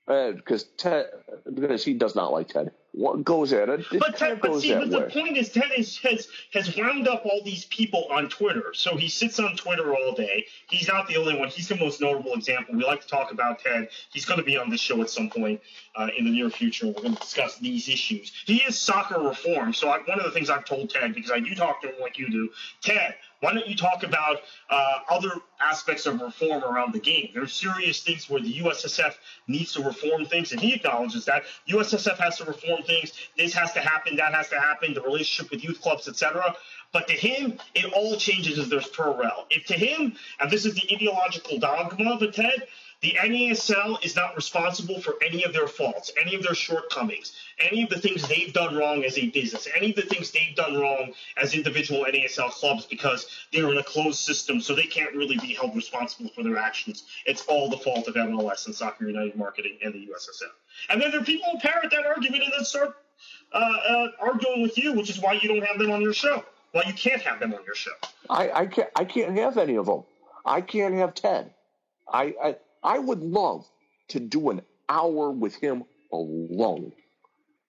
because uh, Ted because he does not like Ted What goes at it. But Ted, but see, but the point is, Ted is, has has wound up all these people on Twitter. So he sits on Twitter all day. He's not the only one. He's the most notable example. We like to talk about Ted. He's going to be on this show at some point uh, in the near future. We're going to discuss these issues. He is soccer reform. So I, one of the things I've told Ted because I do talk to him like you do, Ted. Why don't you talk about uh, other aspects of reform around the game? There are serious things where the USSF needs to reform things, and he acknowledges that USSF has to reform things. This has to happen. That has to happen. The relationship with youth clubs, etc. But to him, it all changes as there's pro rel. If to him, and this is the ideological dogma of the TED, the NASL is not responsible for any of their faults, any of their shortcomings, any of the things they've done wrong as a business, any of the things they've done wrong as individual NASL clubs because they're in a closed system, so they can't really be held responsible for their actions. It's all the fault of MLS and Soccer United Marketing and the USSF. And then there are people who parrot that argument and then start uh, uh, arguing with you, which is why you don't have them on your show. Why you can't have them on your show. I, I can't. I can't have any of them. I can't have Ted. I, I I would love to do an hour with him alone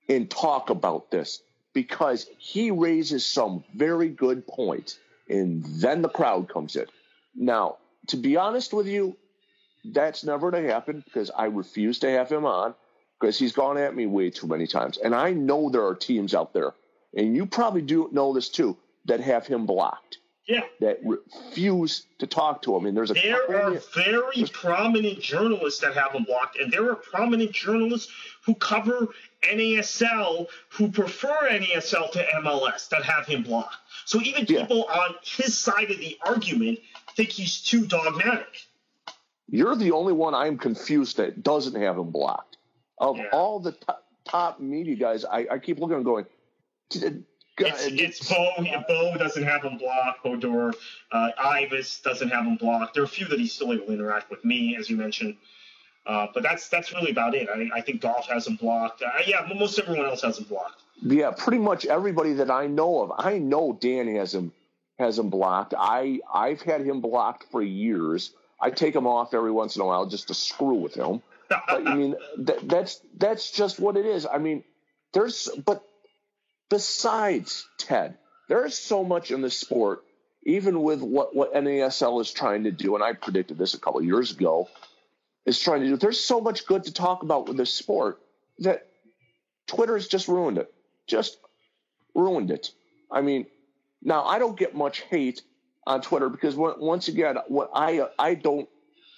and talk about this because he raises some very good points and then the crowd comes in. Now, to be honest with you, that's never to happen because I refuse to have him on because he's gone at me way too many times. And I know there are teams out there, and you probably do know this too, that have him blocked. Yeah. That refuse to talk to him. And there's a there are very prominent journalists that have him blocked, and there are prominent journalists who cover NASL who prefer NASL to MLS that have him blocked. So even people yeah. on his side of the argument think he's too dogmatic. You're the only one I'm confused that doesn't have him blocked. Of yeah. all the t- top media guys, I, I keep looking and going, it's, it's Bo. Bo doesn't have him blocked. Bodor, uh, Ives doesn't have him blocked. There are a few that he's still able to interact with me, as you mentioned. Uh, but that's that's really about it. I, I think Goff has him blocked. Uh, yeah, most everyone else has him blocked. Yeah, pretty much everybody that I know of. I know Dan has him has him blocked. I I've had him blocked for years. I take him off every once in a while just to screw with him. but I mean, that, that's that's just what it is. I mean, there's but besides Ted, there's so much in the sport, even with what, what NASL is trying to do, and I predicted this a couple years ago, is trying to do. There's so much good to talk about with this sport that Twitter has just ruined it. Just ruined it. I mean, now I don't get much hate on Twitter because once again, what I I don't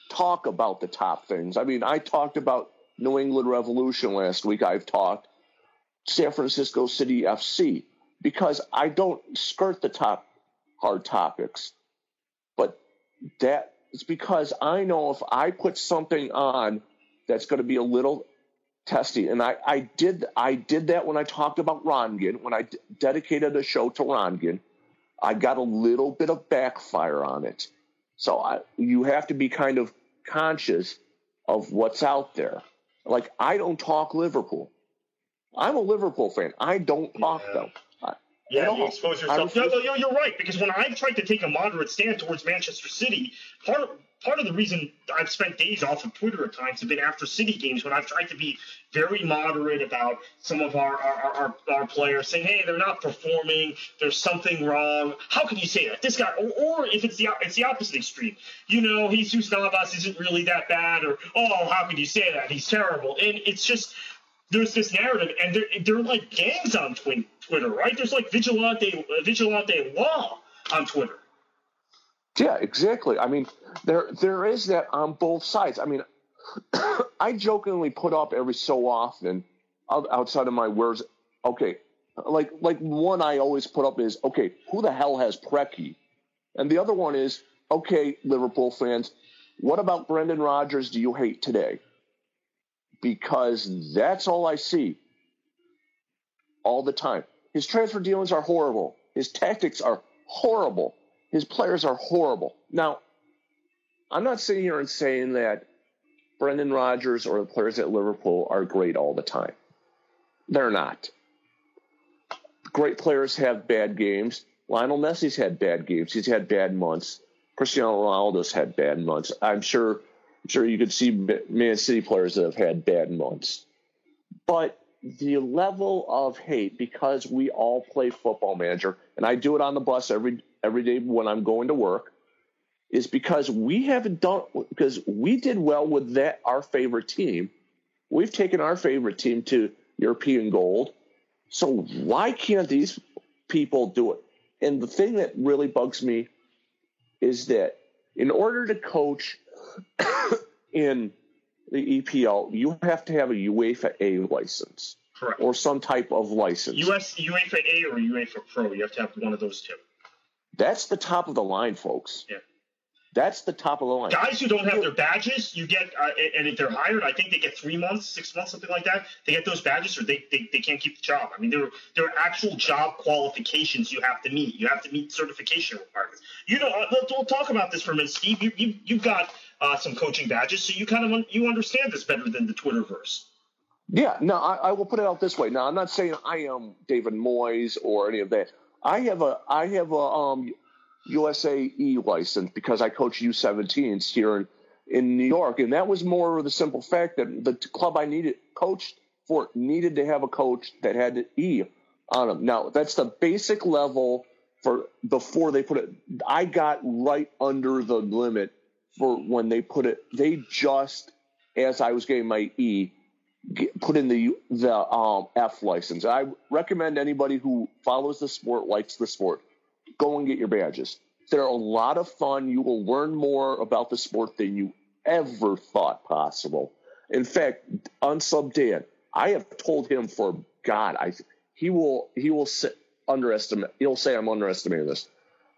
talk about the top things. I mean, I talked about New England Revolution last week. I've talked San Francisco City FC because I don't skirt the top hard topics. But that is because I know if I put something on that's going to be a little testy, and I, I did I did that when I talked about Röntgen, when I d- dedicated a show to Röntgen, I got a little bit of backfire on it. So I, you have to be kind of conscious of what's out there. Like I don't talk Liverpool. I'm a Liverpool fan. I don't talk yeah. them. yeah, you expose yourself. No, no, you're, you're right. Because when I've tried to take a moderate stand towards Manchester City, part of, part of the reason I've spent days off of Twitter at times have been after City games when I've tried to be very moderate about some of our our, our, our players, saying, "Hey, they're not performing. There's something wrong." How can you say that? This guy, or, or if it's the it's the opposite extreme, you know, Jesus Navas isn't really that bad, or oh, how could you say that? He's terrible, and it's just there's this narrative, and they're, they're like gangs on Twitter, right? There's like vigilante vigilante law on Twitter. Yeah, exactly. I mean, there there is that on both sides. I mean, I jokingly put up every so often outside of my words. Okay, like like one I always put up is okay. Who the hell has Preki? And the other one is okay, Liverpool fans. What about Brendan Rodgers? Do you hate today? Because that's all I see all the time. His transfer dealings are horrible. His tactics are horrible. His players are horrible. Now, I'm not sitting here and saying that Brendan Rodgers or the players at Liverpool are great all the time. They're not. Great players have bad games. Lionel Messi's had bad games. He's had bad months. Cristiano Ronaldo's had bad months. I'm sure, sure you could see Man City players that have had bad months. But the level of hate, because we all play football manager, and I do it on the bus every every day when I'm going to work, is because we haven't done because we did well with that our favorite team. We've taken our favorite team to European gold. So why can't these people do it? And the thing that really bugs me is that in order to coach in the EPL, you have to have a UEFA A license. Correct. Or some type of license. US UEFA A or UEFA Pro. You have to have one of those two. That's the top of the line, folks. Yeah. That's the top of the line. Guys who don't have their badges, you get, uh, and if they're hired, I think they get three months, six months, something like that. They get those badges, or they, they, they can't keep the job. I mean, there there are actual job qualifications you have to meet. You have to meet certification requirements. You know, uh, we'll talk about this for a minute, Steve. You you you've got uh, some coaching badges, so you kind of you understand this better than the Twitterverse. Yeah, no, I, I will put it out this way. Now, I'm not saying I am David Moyes or any of that. I have a I have a um USAE license because I coach U17s here in, in New York. And that was more of the simple fact that the club I needed coached for needed to have a coach that had the E on them. Now, that's the basic level for before they put it. I got right under the limit for when they put it. They just, as I was getting my E, get, put in the the um, F license. I recommend anybody who follows the sport, likes the sport, go and get your badges. They're a lot of fun. You will learn more about the sport than you ever thought possible. In fact, on Sub Dan, I have told him for God, I he will he will sit, underestimate. He'll say I'm underestimating this.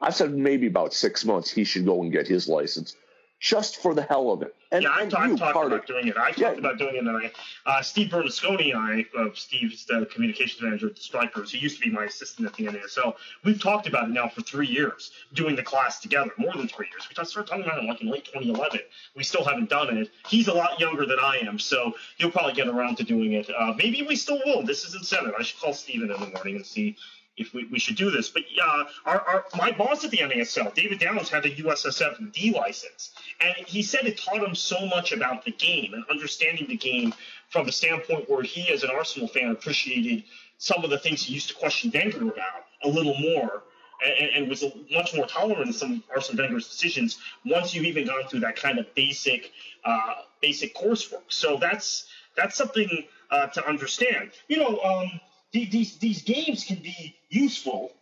I've said maybe about six months he should go and get his license just for the hell of it. And, yeah, I've, I've talked about doing it. I talked yeah. about doing it. And I, uh, Steve Bernasconi, I, uh, Steve's the communications manager at the Strikers, he used to be my assistant at the NASL. We've talked about it now for three years, doing the class together, more than three years. We started talking about it like in late 2011. We still haven't done it. He's a lot younger than I am, so he'll probably get around to doing it. Uh, maybe we still will. This is incentive. I should call Steven in the morning and see if we, we should do this. But uh, our, our, my boss at the NASL, David Downs, had a USSF D license. And he said it taught him so much about the game and understanding the game from the standpoint where he, as an Arsenal fan, appreciated some of the things he used to question Wenger about a little more. And, and was much more tolerant of some of Arsene Wenger's decisions once you've even gone through that kind of basic, uh, basic coursework. So that's that's something uh, to understand. You know, um, these these games can be useful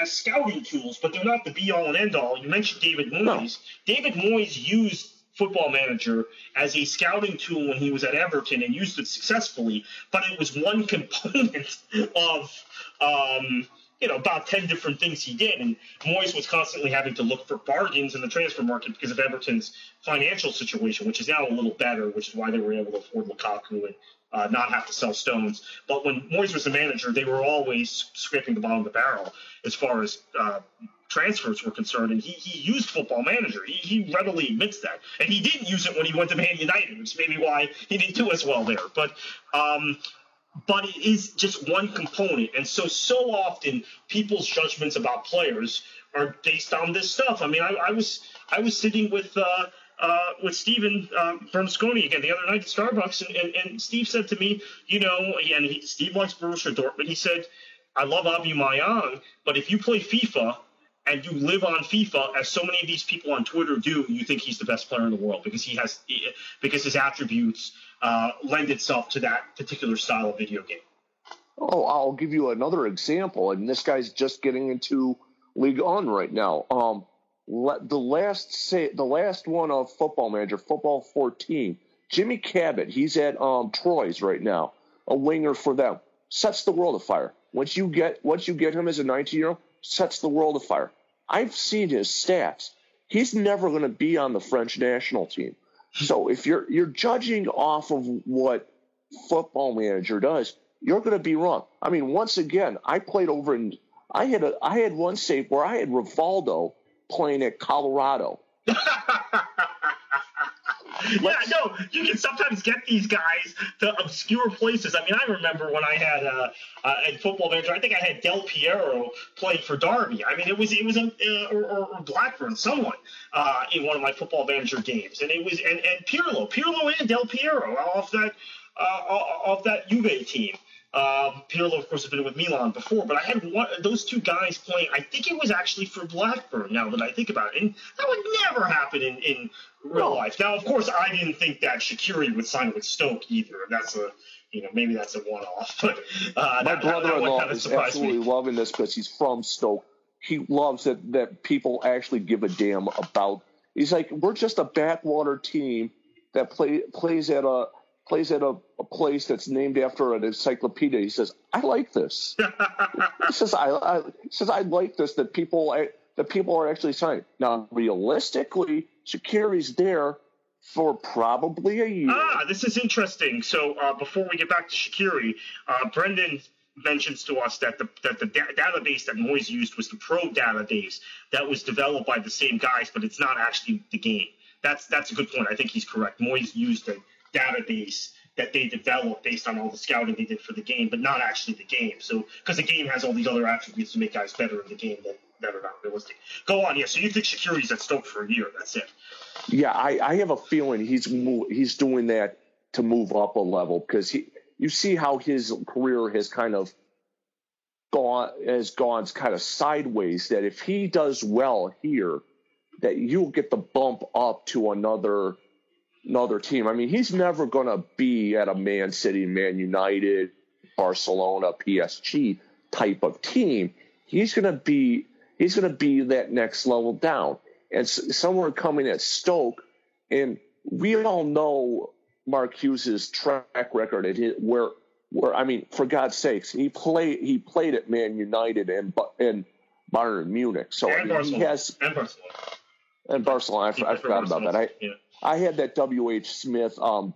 as scouting tools, but they're not the be all and end all. You mentioned David Moyes. No. David Moyes used Football Manager as a scouting tool when he was at Everton and used it successfully, but it was one component of um, you know about ten different things he did, and Moyes was constantly having to look for bargains in the transfer market because of Everton's financial situation, which is now a little better, which is why they were able to afford Lukaku and uh, not have to sell stones. But when Moyes was the manager, they were always scraping the bottom of the barrel as far as uh, transfers were concerned. And he, he used Football Manager. He, he readily admits that. And he didn't use it when he went to Man United, which may why he didn't do as well there. But um, but it is just one component. And so so often people's judgments about players are based on this stuff. I mean, I, I was I was sitting with. Uh, uh, with Steven um, Bernasconi again the other night at Starbucks, and, and, and Steve said to me, you know, and he, Steve likes Borussia Dortmund. He said, I love Aubameyang, but if you play FIFA and you live on FIFA, as so many of these people on Twitter do, you think he's the best player in the world because he has because his attributes uh, lend itself to that particular style of video game. Oh, I'll give you another example, and this guy's just getting into Ligue 1 right now. Um, the last say the last one of Football Manager, Football 14. Jimmy Cabot, he's at um, Troyes right now, a winger for them. Sets the world afire. Once you get once you get him as a 19 year old, sets the world afire. I've seen his stats. He's never going to be on the French national team. So if you're you're judging off of what football manager does, you're going to be wrong. I mean, once again, I played over in I had a I had one save where I had Rivaldo playing at Colorado. yeah, no, you can sometimes get these guys to obscure places. I mean, I remember when I had uh, uh, a football manager. I think I had Del Piero playing for Derby. I mean, it was it was a uh, or, or, Blackburn, someone uh, in one of my football manager games, and it was and and Pirlo, Pirlo and Del Piero off that uh, off that Juve team. Um, Pirlo, of course, has been with Milan before, but I had one, those two guys playing. I think it was actually for Blackburn. Now that I think about it, and that would never happen in, in real no. life. Now, of course, I didn't think that Shaqiri would sign with Stoke either. That's a you know maybe that's a one-off, but uh, my that, brother-in-law kind of is absolutely me. loving this because he's from Stoke. He loves that that people actually give a damn about. He's like, we're just a backwater team that play plays at a plays at a, a, place that's named after an encyclopedia. He says, "I like this." he says, I, I, he says, "I like this that people that people are actually signing." Now, realistically, Shaqiri's there for probably a year. Ah, this is interesting. So uh, before we get back to Shaqiri, uh, Brendan mentions to us that the that the da- database that Moyes used was the Pro database that was developed by the same guys, but it's not actually the game. That's that's a good point. I think he's correct. Moyes used a database that they developed based on all the scouting they did for the game, but not actually the game. So because the game has all these other attributes to make guys better in the game that, that are not realistic. Go on, yeah. So you think Shaqiri's at Stoke for a year? That's it. Yeah, I, I have a feeling he's he's doing that to move up a level because he you see how his career has kind of gone has gone kind of sideways. That if he does well here, that you'll get the bump up to another another team. I mean, he's never going to be at a Man City, Man United, Barcelona, PSG type of team. He's going to be he's going to be that next level down. And somewhere coming at Stoke, and we all know Mark Hughes's track record at his, where where I mean, for God's sakes, he played he played at Man United and and Bayern Munich. So and I mean, he has and Barcelona. And Barcelona, I, I forgot about that. I, yeah. I had that W. H. Smith um,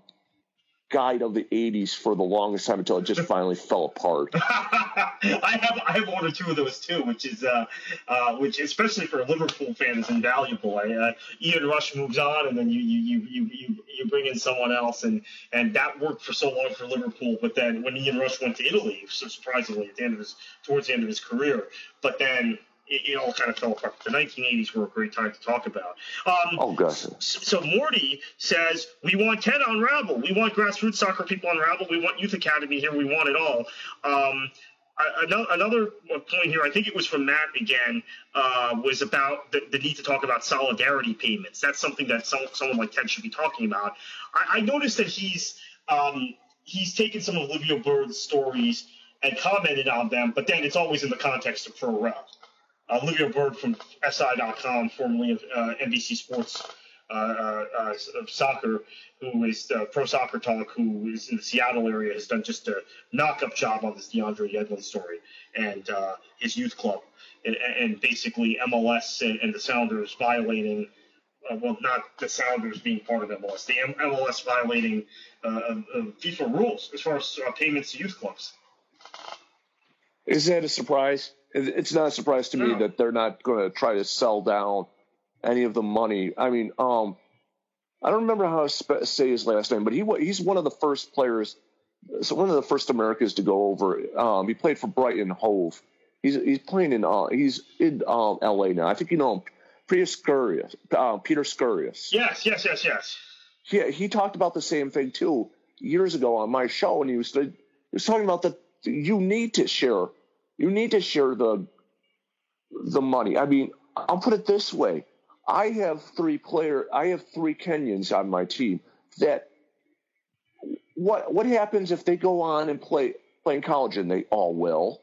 guide of the '80s for the longest time until it just finally fell apart. I have I have one or two of those too, which is uh, uh, which especially for a Liverpool fan is invaluable. I, uh, Ian Rush moves on, and then you you, you you you bring in someone else, and and that worked for so long for Liverpool. But then when Ian Rush went to Italy, so surprisingly at the end of his towards the end of his career, but then it, it, all kind of fell apart. The 1980s were a great time to talk about. Um, oh, gosh. So Morty says, We want Ted on Rabble. We want grassroots soccer people on Rabble. We want Youth Academy here. We want it all. Um, another point here, I think it was from Matt again, uh, was about the, the, need to talk about solidarity payments. That's something that some, someone like Ted should be talking about. I, I noticed that he's um, he's taken some of Liviu Bird's stories and commented on them, but then it's always in the context of pro rel. Uh, Liviu Bird from SI.com, formerly of uh, NBC Sports uh, uh, uh, of soccer, who is pro soccer talk, who is in the Seattle area, has done just a knock-up job on this DeAndre Yedlin story and his youth club, and, and basically MLS and, and, the Sounders violating. well, not the Sounders being part of MLS, the MLS violating FIFA rules as far as payments to youth clubs. Is that a surprise? It's not a surprise to me that they're not going to try to sell down any of the money. I mean, um, I don't remember how to say his last name, but he he's one of the first players, so one of the first Americans to go over. Um, he played for Brighton Hove. He's he's playing in uh, he's in um, L.A. now. I think you know him. Peter Sciarra. Uh, Peter Sciarra. Yes, yes, yes, yes. Yeah, he talked about the same thing too years ago on my show, and he was he was talking about that you need to share you need to share the the money. I mean, I'll put it this way: I have three player, I have three Kenyans on my team. That what what happens if they go on and play play in college and they all will?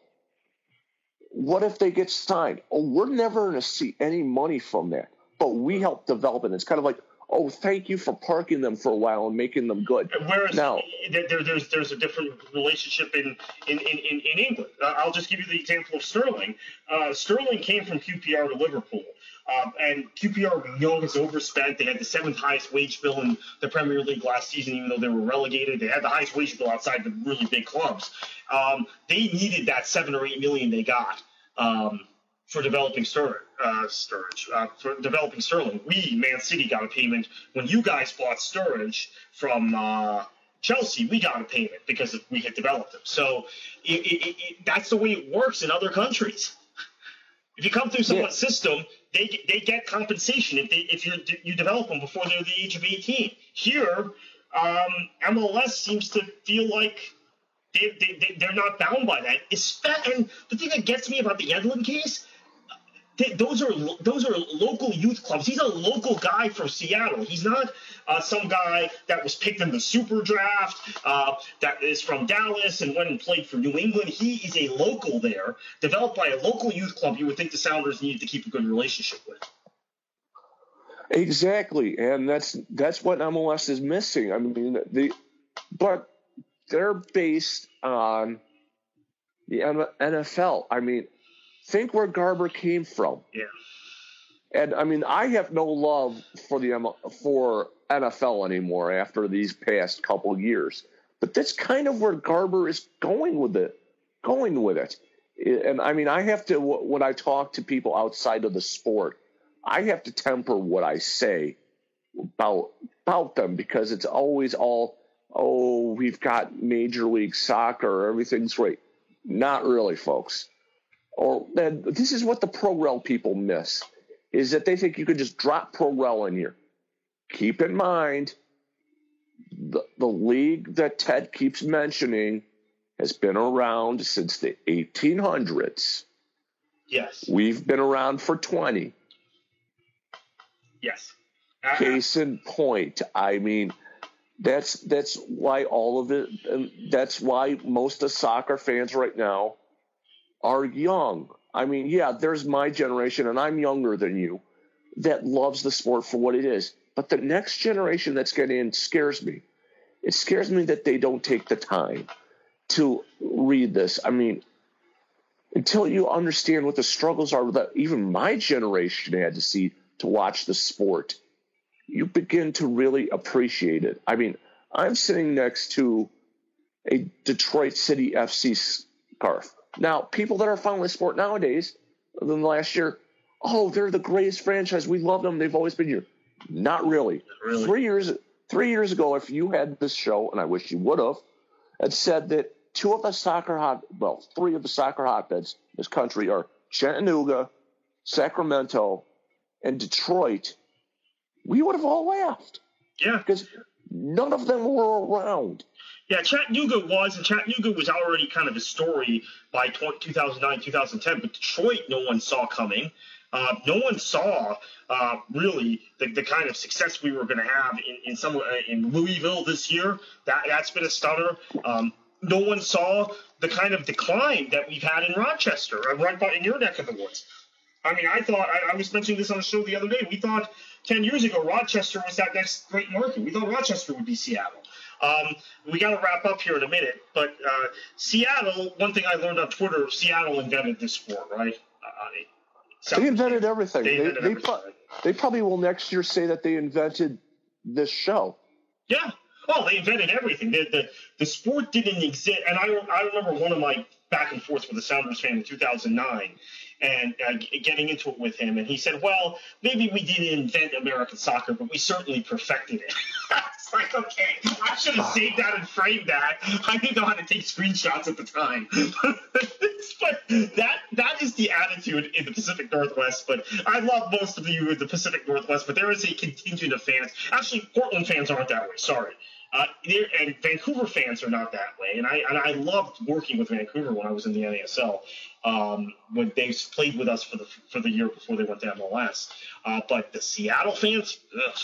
What if they get signed? Oh, we're never to see any money from that, but we help develop it. It's kind of like oh, thank you for parking them for a while and making them good. Whereas now, there, there's there's a different relationship in in, in, in England. Uh, I'll just give you the example of Sterling. Uh, Sterling came from QPR to Liverpool. Um, and QPR, we know, has overspent. They had the seventh highest wage bill in the Premier League last season, even though they were relegated. They had the highest wage bill outside the really big clubs. Um, they needed that seven or eight million they got. Um, for developing Sturridge, uh, Sturridge uh, for developing Sterling. We, Man City, got a payment when you guys bought Sturridge from uh, Chelsea. We got a payment because we had developed him. So it, it, it, that's the way it works in other countries. If you come through someone's yeah. system, they they get compensation if they if you you develop them before they're the age of 18. Here, um, MLS seems to feel like they, they, they're not bound by that. And the thing that gets me about the Yedlin case those are those are local youth clubs. He's a local guy from Seattle. He's not uh, some guy that was picked in the super draft uh, that is from Dallas and went and played for New England. He is a local there, developed by a local youth club. You would think the Sounders needed to keep a good relationship with. Exactly, and that's that's what MLS is missing. I mean, the but they're based on the NFL. I mean, think where Garber came from. Yeah. And I mean, I have no love for the for NFL anymore after these past couple years. But that's kind of where Garber is going with it, going with it. And I mean, I have to when I talk to people outside of the sport, I have to temper what I say about about them because it's always all, oh, we've got Major League Soccer, everything's great. Not really, folks or this is what the pro rel people miss is that they think you could just drop pro rel in here. Keep in mind, the, the league that Ted keeps mentioning has been around since the 1800s. Yes. We've been around for 20. Yes. Uh-huh. Case in point, I mean, that's that's why all of it. That's why most of soccer fans right now are young. I mean, yeah, there's my generation, and I'm younger than you, that loves the sport for what it is. But the next generation that's getting in scares me. It scares me that they don't take the time to read this. I mean, until you understand what the struggles are that even my generation had to see to watch the sport, you begin to really appreciate it. I mean, I'm sitting next to a Detroit City FC scarf. Now, people that are following sport nowadays, than last year, oh, they're the greatest franchise. We love them. They've always been here. Not really. really. Three years three years ago, if you had this show, and I wish you would have, had said that two of the soccer hot well, three of the soccer hotbeds in this country are Chattanooga, Sacramento, and Detroit, we would have all laughed. Yeah. Because none of them were around. Yeah, Chattanooga was, and Chattanooga was already kind of a story by 2009, 2010, but Detroit no one saw coming. Uh, no one saw uh, really the, the kind of success we were going to have in, in some uh, in Louisville this year. That that's been a stunner. Um, no one saw the kind of decline that we've had in Rochester, uh, right by in your neck of the woods. I mean, I thought I, I was mentioning this on the show the other day. We thought ten years ago Rochester was that next great market. We thought Rochester would be Seattle. Um, we got to wrap up here in a minute, but uh, Seattle. One thing I learned on Twitter: Seattle invented this sport, right? Uh, they invented everything. They, invented they, everything. Pro- they probably will next year say that they invented this show. Yeah. Oh, they invented everything. The, the, the sport didn't exist. And I, I remember one of my back and forth with a Sounders fan in 2009 and uh, getting into it with him. And he said, well, maybe we didn't invent American soccer, but we certainly perfected it. like, okay, I should have saved that and framed that. I didn't know how to take screenshots at the time. but that that is the attitude in the Pacific Northwest. But I love most of you in the Pacific Northwest, but there is a contingent of fans. Actually, Portland fans aren't that way. Sorry. Uh, and Vancouver fans are not that way, and I and I loved working with Vancouver when I was in the NASL. Um, when they played with us for the for the year before they went to MLS. Uh, but the Seattle fans, ugh,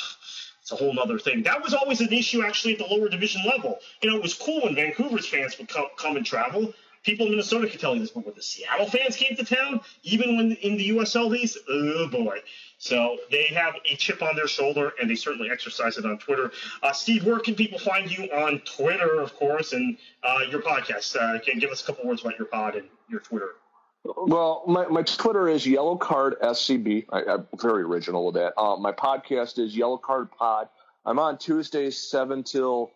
it's a whole other thing. That was always an issue actually at the lower division level. You know, it was cool when Vancouver's fans would come, come and travel. People in Minnesota could tell you this, but when the Seattle fans came to town, even when in the USL days, oh boy, So they have a chip on their shoulder, and they certainly exercise it on Twitter. Uh, Steve, where can people find you on Twitter, of course, and uh, your podcast? Uh, can give us a couple words about your pod and your Twitter? Well, my, my Twitter is Yellow Card SCB. I, am very original with that. Uh, my podcast is Yellow Card Pod. I'm on Tuesdays seven till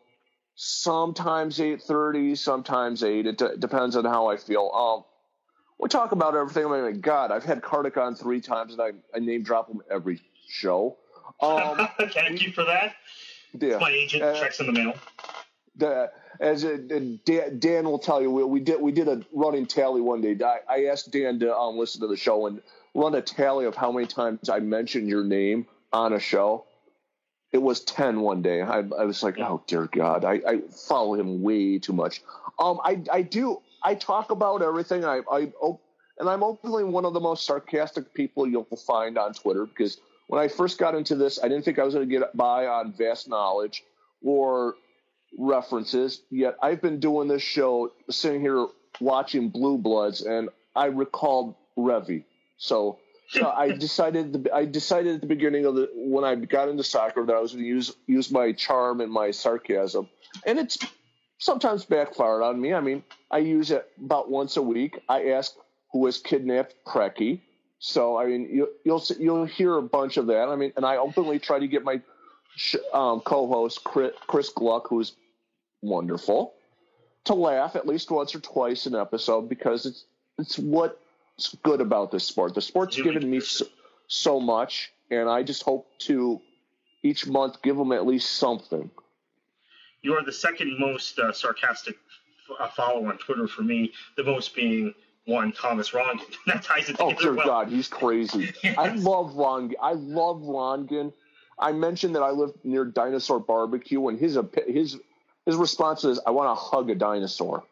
sometimes eight thirty, sometimes eight. It d- depends on how I feel. Um, we talk about everything. I mean, God, I've had Kartik on three times, and I, I name drop him every show. Um, Thank you for that. Yeah, my agent uh, checks in the mail. The, as a, Dan, Dan, will tell you, we, we, did we did a running tally one day. I, I asked Dan to um, listen to the show and run a tally of how many times I mentioned your name on a show. It was 10 one day. I, I was like, oh dear God, I, I follow him way too much. Um, I, I do. I talk about everything. I, I, and I'm openly one of the most sarcastic people you'll find on Twitter because when I first got into this, I didn't think I was going to get by on vast knowledge or references. Yet I've been doing this show, sitting here watching Blue Bloods, and I recalled Revy. So so I decided I decided at the beginning of the when I got into soccer that I was going to use use my charm and my sarcasm, and it's sometimes backfired on me. I mean, I use it about once a week. I ask who has kidnapped Preki. So I mean, you, you'll you'll hear a bunch of that. I mean, and I openly try to get my um, co-host Chris, Chris Gluck, who's wonderful, to laugh at least once or twice an episode because it's it's what good about this sport. The sport's given me so, so, much, and I just hope to each month give them at least something. You are the second most uh, sarcastic uh, follower on Twitter for me, the most being one Thomas Rongen. that ties it oh, together. Oh dear well. God, he's crazy. yes. I love Rongen. I love Rongen. I mentioned that I live near Dinosaur Barbecue, and his his his response is, "I want to hug a dinosaur."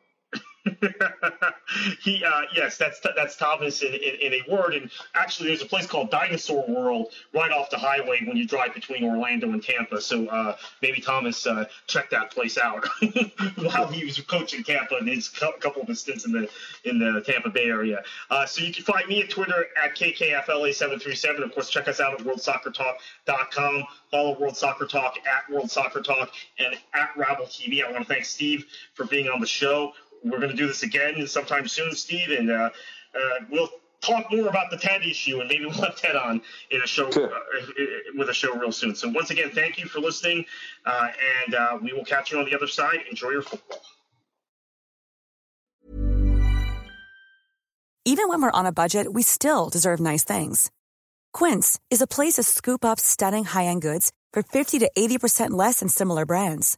he uh, yes, that's that's Thomas in, in, in, a word. And actually, there's a place called Dinosaur World right off the highway when you drive between Orlando and Tampa. So uh, maybe Thomas uh, checked that place out while he was coaching Tampa and his couple of stints in the in the Tampa Bay area. Uh, so you can find me at Twitter at kkfla737. Of course, check us out at worldsoccertalk.com. Follow World Soccer Talk at World Soccer Talk and at Rabble TV. I want to thank Steve for being on the show we're going to do this again sometime soon, Steve, and uh, uh, we'll talk more about the Ted issue, and maybe we'll have Ted on in a show uh, with a show real soon. So once again, thank you for listening, uh, and uh, we will catch you on the other side. Enjoy your football. Even when we're on a budget, we still deserve nice things. Quince is a place to scoop up stunning high-end goods for fifty to eighty percent less than similar brands.